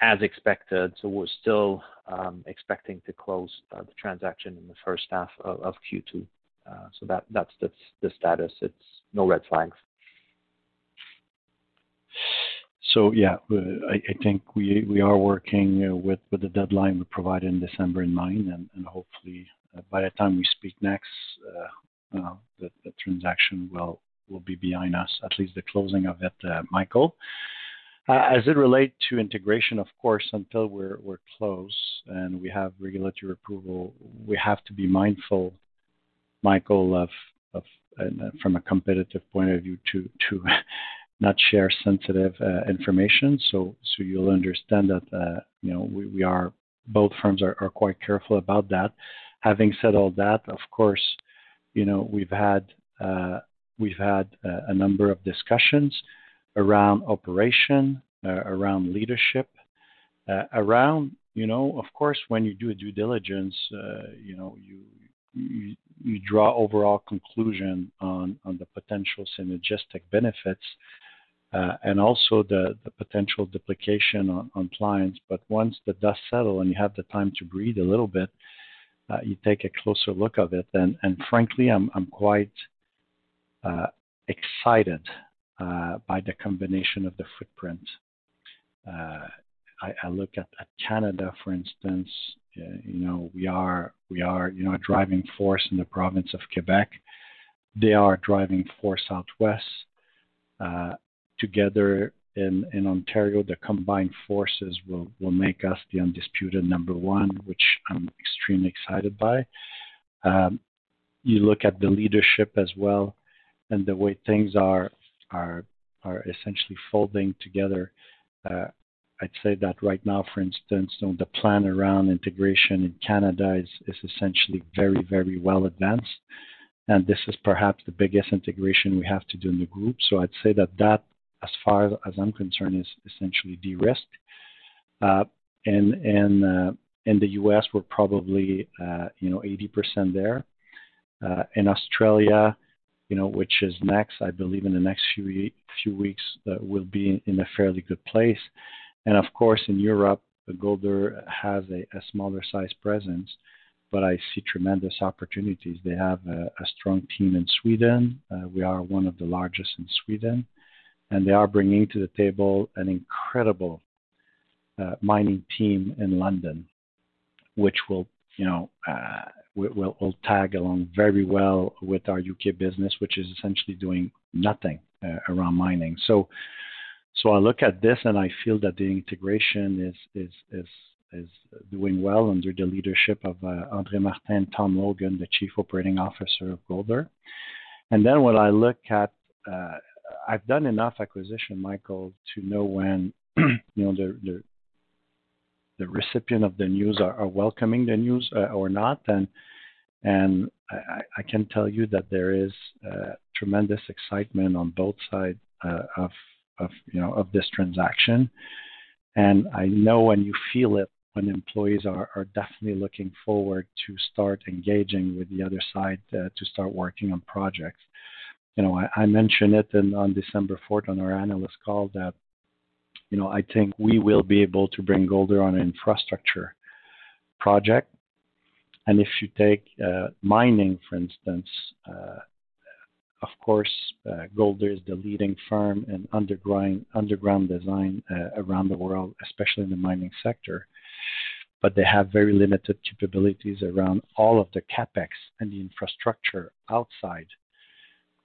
as expected. So we're still um, expecting to close uh, the transaction in the first half of, of Q2. Uh, so that's the, status. It's no red flags. so yeah, I, think we are working uh, with the deadline we provided in December in mind, and, hopefully by the time we speak next, the, transaction will be behind us, at least the closing of it, Michael. As it relates to integration, of course, until we're we're close and we have regulatory approval, we have to be mindful, Michael, of of from a competitive point of view to to not share sensitive uh, information. So, so you'll understand that uh, you know we, are both firms are, quite careful about that. Having said all that, of course, you know we've had uh, we've had uh, a number of discussions around operation, uh, around leadership, uh, around you know of course when you do a due diligence, you know you you, you draw overall conclusion on, on the potential synergistic benefits uh, and also the, the potential duplication on, on clients. But once the dust settles and you have the time to breathe a little bit, uh, you take a closer look of it. And, and frankly, I'm, I'm quite uh, excited uh, by the combination of the footprint. Uh, I, look at, Canada, for instance. Uh, you know, we are we are you know a driving force in the province of Quebec. They are a driving force out west. Uh, together in, in Ontario, the combined forces will, will make us the undisputed number one, which I'm extremely excited by. Um, you look at the leadership as well and the way things are are are essentially folding together. Uh, I'd say that right now, for instance, you know, the plan around integration in Canada is, is essentially very, very well advanced. And this is perhaps the biggest integration we have to do in the group. So I'd say that that as far as I'm concerned, is essentially de-risked. Uh, and and uh, in the U.S., we're probably uh, you know 80% there. Uh, in Australia, you know, which is next, I believe in the next few few weeks, we'll be in a fairly good place. And of course, in Europe, Golder has a, a smaller size presence, but I see tremendous opportunities. They have a, a strong team in Sweden. Uh, we are one of the largest in Sweden and they are bringing to the table an incredible uh, mining team in London, which will, you know, uh, will, tag along very well with our UK business, which is essentially doing nothing uh, around mining. So, I look at this and I feel that the integration is doing well under the leadership of uh, André Martin, Tom Logan, the Chief Operating Officer of Golder. And then when I look at I've done enough acquisition, Michael, to know when you know the, recipient of the news are, are welcoming the news uh, or not, and and I, I, can tell you that there is uh, tremendous excitement on both sides uh, of of you know of this transaction, and I know when you feel it when employees are, are definitely looking forward to start engaging with the other side uh, to start working on projects. You know, I, I mentioned it in, on December 4th on our analyst call that, you know, I think we will be able to bring Golder on an infrastructure project. And if you take uh, mining, for instance, uh, of course, uh, Golder is the leading firm in underground underground design uh, around the world, especially in the mining sector. But they have very limited capabilities around all of the capex and the infrastructure outside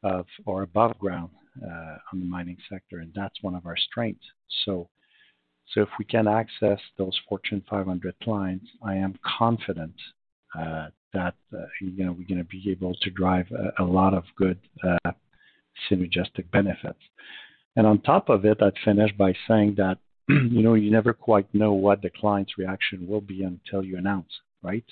of or above ground uh, on the mining sector, and that's one of our strengths. So, so if we can access those Fortune 500 clients, I am confident uh, that uh, you know we're going to be able to drive a, lot of good uh, synergistic benefits. And on top of it, I'd finish by saying that you know you never quite know what the client's reaction will be until you announce, right?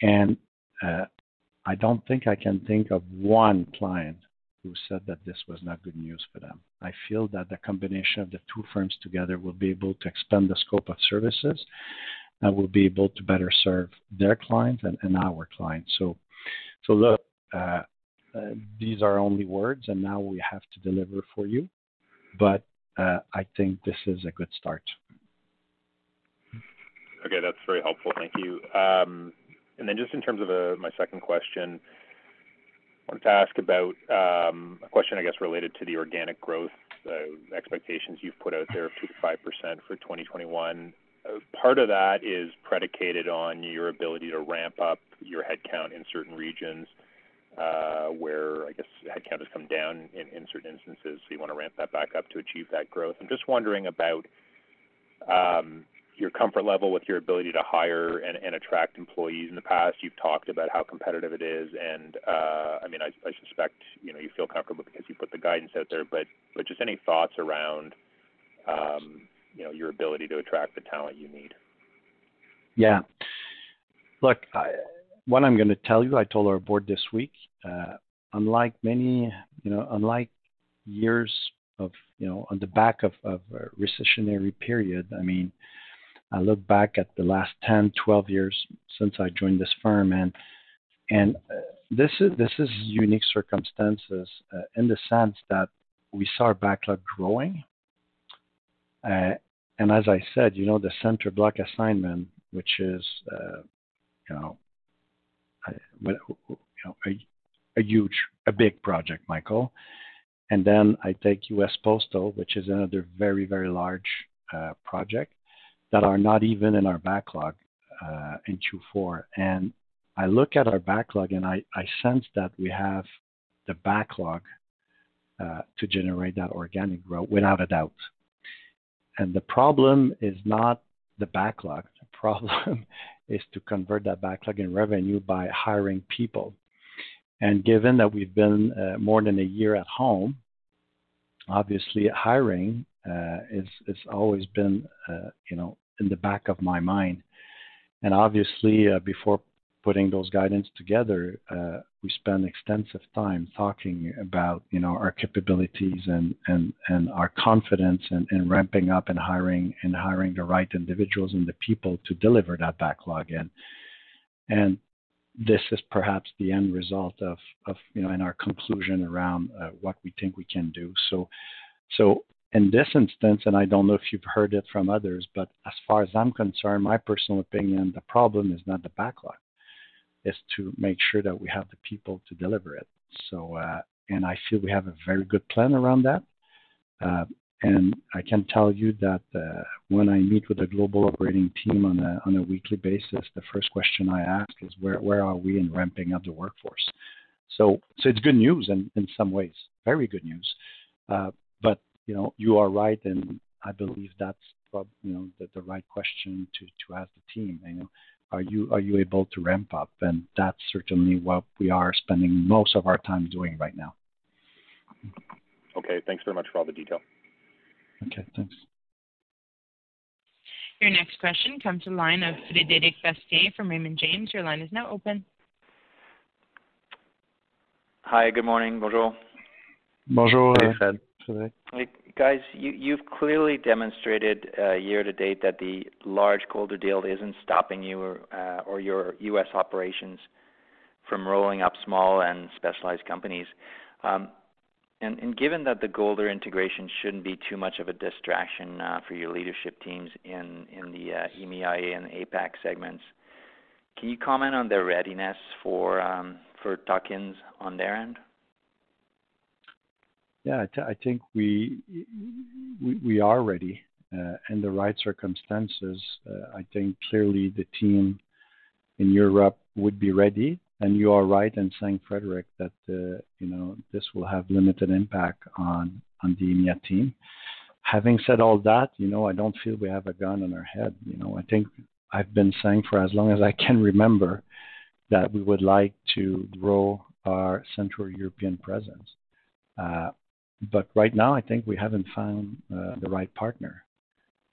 And I don't think I can think of one client who said that this was not good news for them. I feel that the combination of the two firms together will be able to expand the scope of services and will be able to better serve their clients and, and our clients. So, so look, uh, uh, these are only words, and now we have to deliver for you. But uh, I think this is a good start. Okay, that's very helpful. Thank you. Um, and then just in terms of a, uh, my second question, wanted to ask about um, a question, I guess, related to the organic growth uh, expectations you've put out there of 2%-5% for 2021. Part of that is predicated on your ability to ramp up your headcount in certain regions, uh, where I guess headcount has come down in in certain instances, so you wanna ramp that back up to achieve that growth. I'm just wondering about your comfort level with your ability to hire and attract employees. In the past, you've talked about how competitive it is, and uh, I mean, I suspect, you know, you feel comfortable because you put the guidance out there. But but just any thoughts around, um, you know, your ability to attract the talent you need? Yeah. Look, what I'm gonna tell you, I told our board this week, uh, unlike many, you know, unlike years of, you know, on the back of a recessionary period, I mean, I look back at the last 10, 12 years since I joined this firm, and and uh, this is this is unique circumstances uh, in the sense that we saw our backlog growing. Uh, and as I said, you know, the center block assignment, which is, you know, a huge, a big project, Michael. And then I take U.S. Postal, which is another very, very large project that are not even in our backlog uh, in Q4. And I look at our backlog, and I sense that we have the backlog uh, to generate that organic growth without a doubt. And the problem is not the backlog. The problem is to convert that backlog in revenue by hiring people. And given that we've been uh, more than a year at home, obviously hiring Uh, is it's always been, uh, you know, in the back of my mind. And obviously, uh, before putting those guidance together, we spend extensive time talking about, you know, our capabilities and and and our confidence in ramping up and hiring and hiring the right individuals and the people to deliver that backlog in. This is perhaps the end result of, of you know, and our conclusion around what we think we can do. In this instance, and I don't know if you've heard it from others, but as far as I'm concerned, my personal opinion, the problem is not the backlog. It's to make sure that we have the people to deliver it. So, uh, and I feel we have a very good plan around that. Uh, and I can tell you that when I meet with the global operating team on a on a weekly basis, the first question I ask is where where are we in ramping up the workforce? So, so it's good news in some ways, very good news. You know, you are right, and I believe that's you know, the right question to to ask the team. You know, are you able to ramp up? And that's certainly what we are spending most of our time doing right now. Okay. Thanks very much for all the detail. Okay, thanks. Your next question comes to the line of Frederic Bastien from Raymond James. Your line is now open. Hi, good morning. Bonjour. Bonjour. Hey, Fred. Guys, you've clearly demonstrated uh, year to date that the large Golder deal isn't stopping you or uh, your U.S. operations from rolling up small and specialized companies. Um, and given that the Golder integration shouldn't be too much of a distraction uh, for your leadership teams in the EMEA and APAC segments, can you comment on their readiness for um, tuck-ins on their end? Yeah. I think we we are ready uh, in the right circumstances. Uh, I think clearly the team in Europe would be ready. And you are right in saying, Frederic, that uh, you know, this will have limited impact on on the EMEA team. Having said all that, you know, I don't feel we have a gun on our head. You know, I think I've been saying for as long as I can remember that we would like to grow our Central European presence. But right now, I think we haven't found uh, the right partner.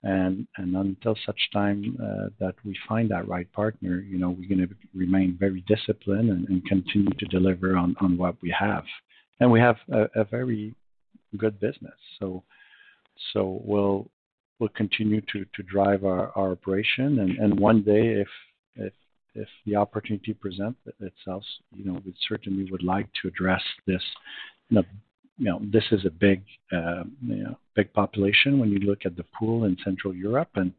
And, and until such time uh, that we find that right partner, you know, we're gonna remain very disciplined and continue to deliver on on what we have. And we have a very good business. So so we'll we'll continue to to drive our our operation. And, and one day if the opportunity presents itself, you know, we certainly would like to address this. You know, this is a big uh, big population when you look at the pool in Central Europe, and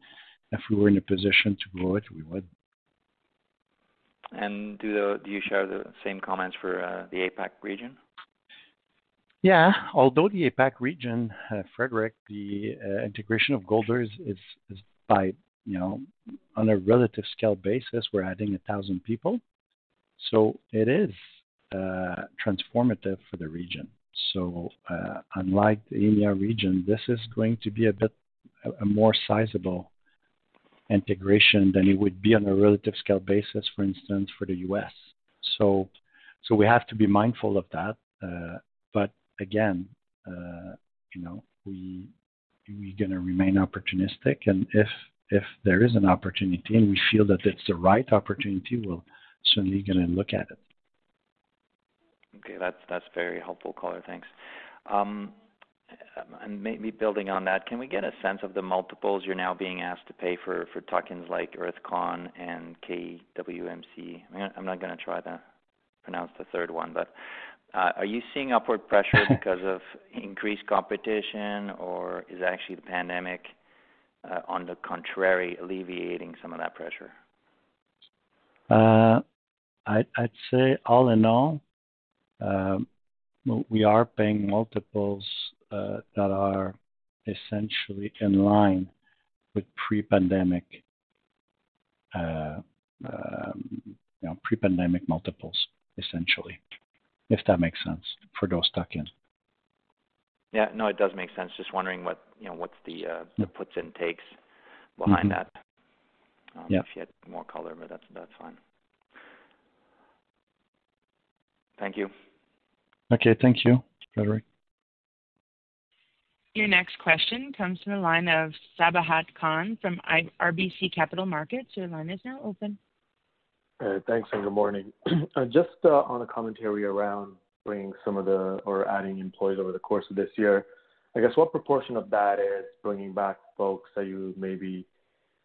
if we were in a position to grow it, we would. And do do you share the same comments for uh, the APAC region? Yeah. Although the APAC region, uh, Frederic, the integration of Golder is by, you know, on a relative scale basis, we're adding a 1,000 people. So it is transformative for the region. So, uh, unlike the EMEA region, this is going to be a bit a more sizable integration than it would be on a relative scale basis, for instance, for the U.S. So we have to be mindful of that. Uh, but again, uh, you know, we're gonna remain opportunistic, and if there is an opportunity and we feel that it's the right opportunity, we'll certainly gonna look at it. Okay. That's very helpful color. Thanks. Um, and maybe building on that, can we get a sense of the multiples you're now being asked to pay for tuck-ins like Earthcon and KWMC? I'm not gonna try to pronounce the third one, but uh, are you seeing upward pressure because of increased competition, or is actually the pandemic, uh, on the contrary, alleviating some of that pressure? Uh, I'd say all in all, Um, we are paying multiples uh, that are essentially in line with pre-pandemic, uh, um, you know, pre-pandemic multiples, essentially, if that makes sense, for those tuck-ins. Yeah. No, it does make sense. Just wondering what, you know, what's the uh, puts and takes behind mm-hmm. that. Um, yeah. If you had more color, but that's fine. Thank you. Okay. Thank you, Frederic. Your next question comes from the line of Sabahat Khan from RBC Capital Markets. Your line is now open. Uh, thanks, and good morning. Uh, just uh, on a commentary around bringing some of the or adding employees over the course of this year, I guess, what proportion of that is bringing back folks that you maybe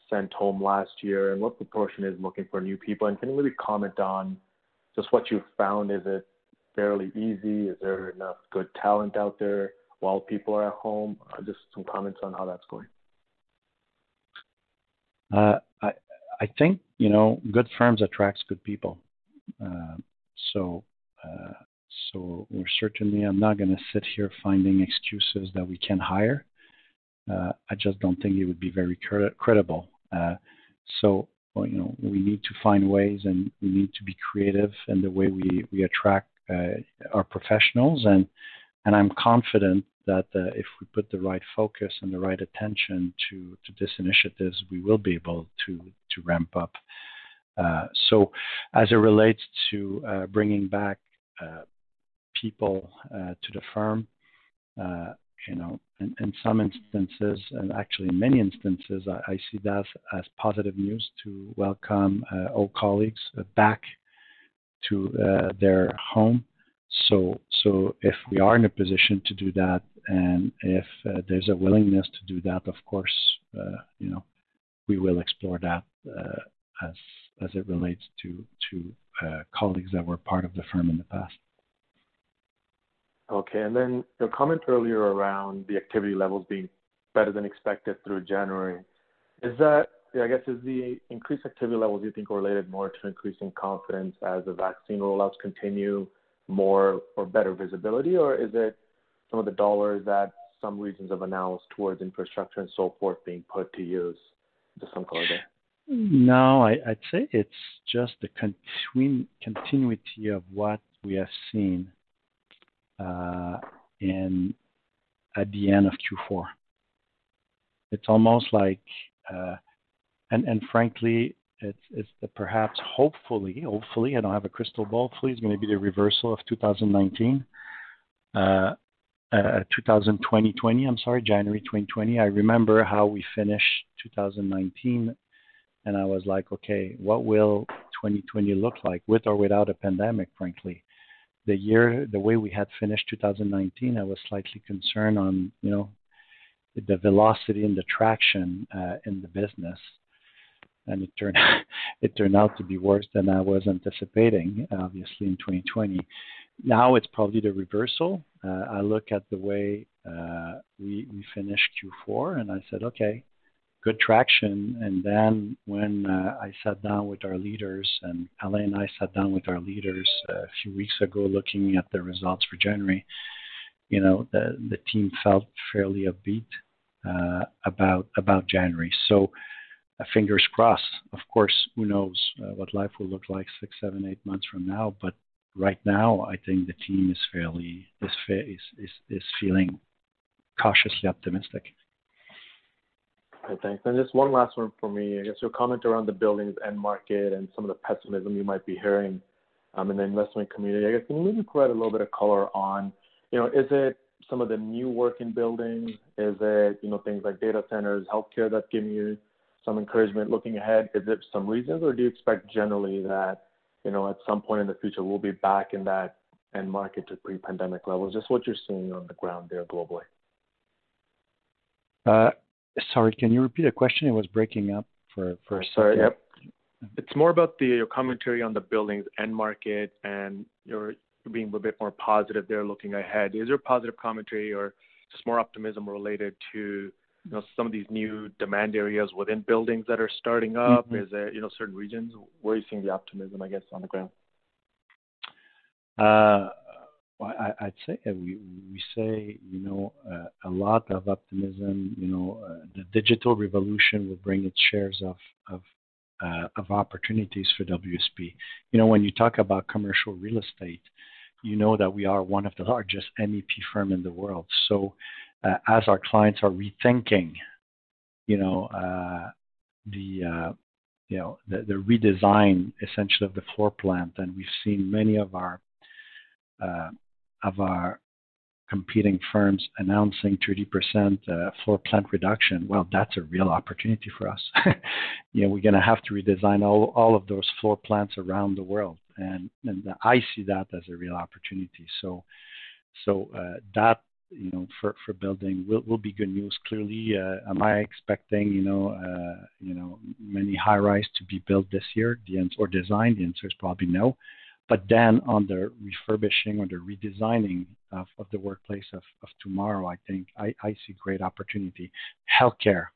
sent home last year, and what proportion is looking for new people? And can you maybe comment on just what you've found? Is it fairly easy? Is there enough good talent out there while people are at home? Uh, just some comments on how that's going. Uh, I think, you know, good firms attracts good people. Uh, so we're certainly... I'm not gonna sit here finding excuses that we can't hire. I just don't think it would be very credible. So, you know, we need to find ways, and we need to be creative in the way we attract Uh, our professionals. And and I'm confident that uh, if we put the right focus and the right attention to to this initiatives, we will be able to to ramp up. Uh, so as it relates to bringing back people to the firm, you know, in some instances, and actually in many instances, I see that as positive news to welcome old colleagues back to uh, their home. So so if we are in a position to do that, and if uh, there's a willingness to do that, of course, uh, you know, we will explore that, as as it relates to colleagues that were part of the firm in the past. Okay. And then your comment earlier around the activity levels being better than expected through January, is that, I guess, is the increased activity levels, you think, are related more to increasing confidence as the vaccine rollouts continue, more or better visibility? Or is it some of the dollars that some regions have announced towards infrastructure and so forth being put to use? Just some color there. No, I'd say it's just the continuity of what we have seen uh, in at the end of Q4. It's almost like... Uh, And frankly, it's perhaps, hopefully, hopefully I don't have a crystal ball, hopefully, it's gonna be the reversal of 2019, uh, uh, 2020, I'm sorry, January 2020. I remember how we finished 2019, and I was like: Okay, what will 2020 look like, with or without a pandemic, frankly? The year, the way we had finished 2019, I was slightly concerned on, you know, the velocity and the traction uh, in the business, and it turned it turned out to be worse than I was anticipating, obviously, in 2020. Now, it's probably the reversal. I look at the way we we finished Q4, and I said, "Okay, good traction." And then when I sat down with our leaders, and Alain and I sat down with our leaders a few weeks ago, looking at the results for January, you know, the the team felt fairly upbeat uh, about about January. So uh, fingers crossed. Of course, who knows uh, what life will look like six, seven, eight months from now. But right now, I think the team is fairly is is is, is feeling cautiously optimistic. Okay, thanks. And just one last one for me. I guess your comment around the buildings end market and some of the pessimism you might be hearing um, in the investment community. I guess can you maybe provide a little bit of color on, you know, is it some of the new work in buildings? Is it, you know, things like data centers, healthcare that's giving you some encouragement looking ahead? Is it some reasons, or do you expect generally that, you know, at some point in the future, we'll be back in that end market to pre-pandemic levels? Just what you're seeing on the ground there globally. Uh, sorry, can you repeat the question? It was breaking up for for a Sorry, second. yep. It's more about the your commentary on the buildings end market and your being a bit more positive there looking ahead. Is there positive commentary or just more optimism related to you know some of these new demand areas within buildings that are starting up? Mhm. Is there you know certain regions where are you seeing the optimism? I guess on the ground. Uh, well, I, I'd say we we say you know uh, a lot of optimism. You know, uh, the digital revolution will bring its shares of of uh, of opportunities for WSP. You know, when you talk about commercial real estate, you know that we are one of the largest MEP firm in the world. So, uh, as our clients are rethinking, you know, uh, the uh, you know the, redesign essentially of the floor plan, and we've seen many of our of our competing firms announcing 30% uh, floor plan reduction, well, that's a real opportunity for us. you know, we're going to have to redesign all, all of those floor plans around the world, and and I see that as a real opportunity. So, so that you know for for building will will be good news. Clearly, uh, am I expecting you know uh, you know many high rise to be built this year? The answer or designed, the answer is probably no. But then on the refurbishing or the redesigning of, of the workplace of, of tomorrow, I think I, I see great opportunity. Healthcare,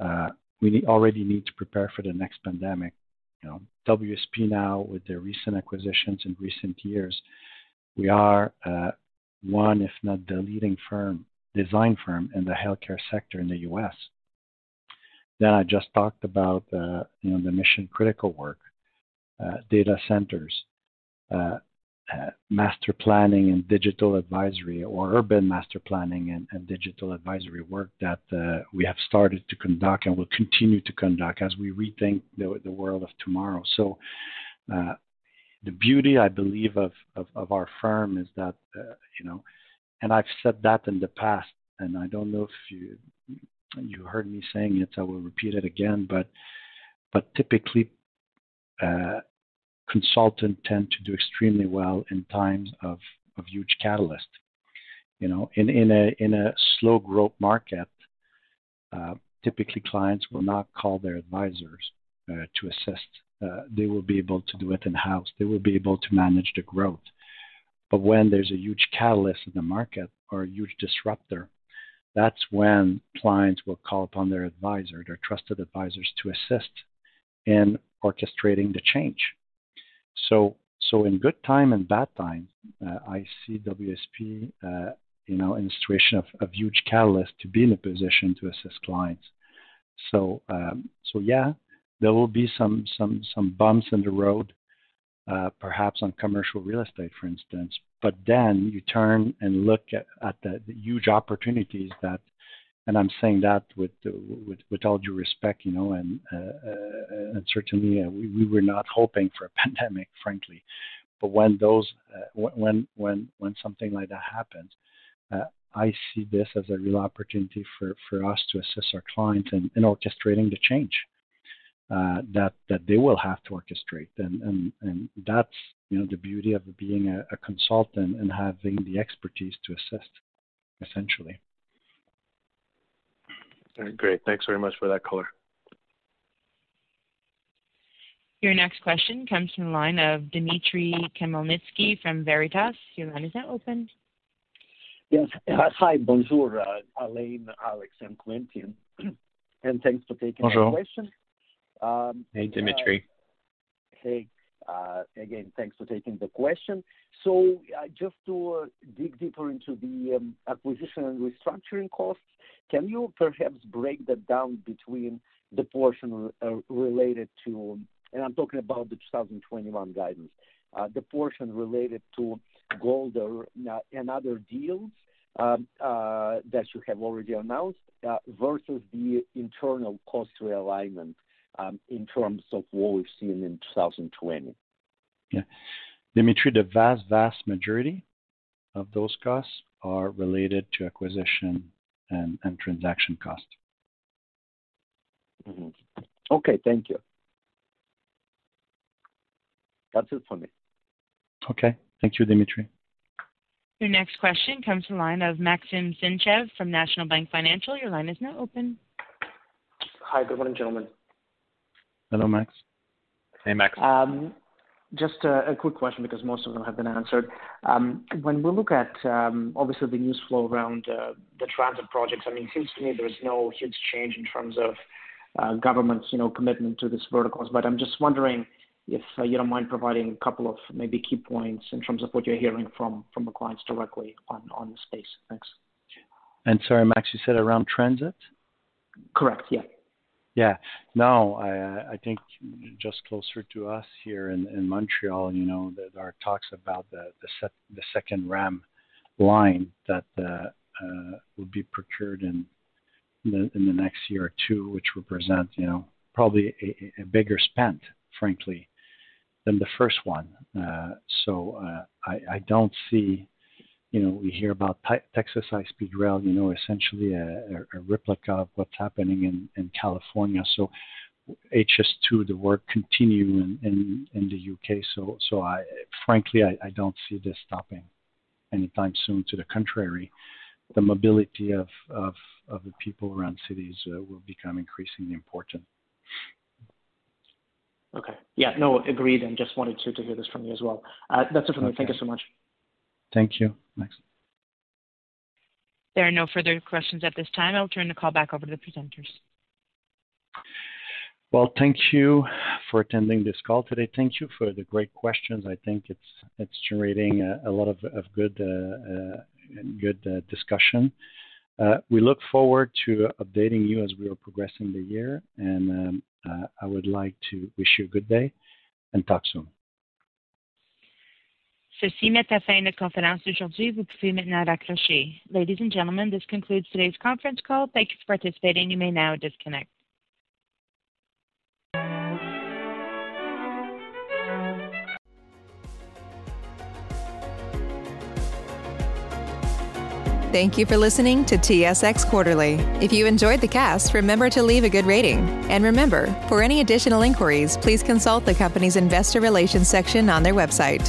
uh, we need, already need to prepare for the next pandemic. You know, WSP now with their recent acquisitions in recent years, we are uh, one, if not the leading firm, design firm in the healthcare sector in the U.S. Then I just talked about uh, you know the mission critical work, uh, data centers, uh, master planning and digital advisory, or urban master planning and, digital advisory work that we have started to conduct and will continue to conduct as we rethink the, the world of tomorrow. So, the beauty, I believe, of, of, of our firm is that, uh, you know, and I've said that in the past, and I don't know if you you heard me saying it, I will repeat it again, but but typically uh, consultants tend to do extremely well in times of, of huge catalyst. You know, in, in a in a slow growth market, uh, typically clients will not call their advisors uh, to assist. Uh, they will be able to do it in house. They will be able to manage the growth. But when there's a huge catalyst in the market or a huge disruptor, that's when clients will call upon their advisor, their trusted advisors, to assist in orchestrating the change. So, so in good time and bad time, uh, I see WSP, uh, you know, in a situation of, of huge catalyst to be in a position to assist clients. So, um, so yeah, there will be some some some bumps in the road, uh, perhaps on commercial real estate, for instance. But then you turn and look at, at the, the huge opportunities that and I'm saying that with with, with all due respect, you know, and uh, uh, and certainly uh, we, we were not hoping for a pandemic, frankly. But when those uh, when when when something like that happens, I see this as a real opportunity for, for us to assist our clients in, in orchestrating the change uh, that that they will have to orchestrate, and and and that's you know the beauty of being a, a consultant and having the expertise to assist, essentially. Great. Thanks very much for that color. Your next question comes from the line of Dmitry Khmelnitsky from Veritas. Your line is now open. Yes. Uh, hi, bonjour, uh, Alain, Alex, and Quentin. and thanks for taking bonjour. my question. Um, hey, uh, Dimitri. Uh, hey. Again, thanks for taking the question. So uh, just to uh, dig deeper into the um, acquisition and restructuring costs, can you perhaps break that down between the portion related to, and I'm talking about the 2021 guidance, the portion related to Golder and other deals um, uh, that you have already announced versus the internal cost realignment Um, in terms of what we've seen in 2020? Yeah. Dimitry, the vast, vast majority of those costs are related to acquisition and transaction costs. Mm-hmm. Okay. Thank you. That's it for me. Okay. Thank you, Dimitry. Your next question comes from the line of Maxim Sytchev from National Bank Financial. Your line is now open. Hi. Good morning, gentlemen. Hello, Max. Hey, Max. Just a quick question because most of them have been answered. Um, When we look at, um, obviously, the news flow around the transit projects, I mean, it seems to me there's no huge change in terms of uh, government's you know, commitment to these verticals. But I'm just wondering if uh, you don't mind providing a couple of maybe key points in terms of what you're hearing from from the clients directly on the space. Thanks. And sorry, Max, you said around transit? Correct. Yeah. Yeah. No, I think just closer to us here in Montreal, you know, there are talks about the the second REM line that uh, uh, will be procured in the next year or two, which represent you know probably a bigger spend, frankly, than the first one. Uh, so I don't see we hear about Texas High-Speed Rail, you know, essentially a replica of what's happening in California. So HS2, the work continues in the U.K. So so I, frankly, I don't see this stopping anytime soon. To the contrary, the mobility of of, of the people around cities uh, will become increasingly important. Okay. Yeah. No, agreed. And just wanted to to hear this from you as well. Uh, that's it from me. Thank you so much. Thank you, Max. There are no further questions at this time. I'll turn the call back over to the presenters. Well, thank you for attending this call today. Thank you for the great questions. I think it's generating a lot of good uh, uh, uh, discussion. We look forward to updating you as we are progressing the year. And um, I would like to wish you a good day and talk soon. Ceci met à fin notre conférence d'aujourd'hui. Vous pouvez maintenant raccrocher. Ladies and gentlemen, this concludes today's conference call. Thank you for participating. You may now disconnect. Thank you for listening to TSX Quarterly. If you enjoyed the cast, remember to leave a good rating. And remember, for any additional inquiries, please consult the company's investor relations section on their website.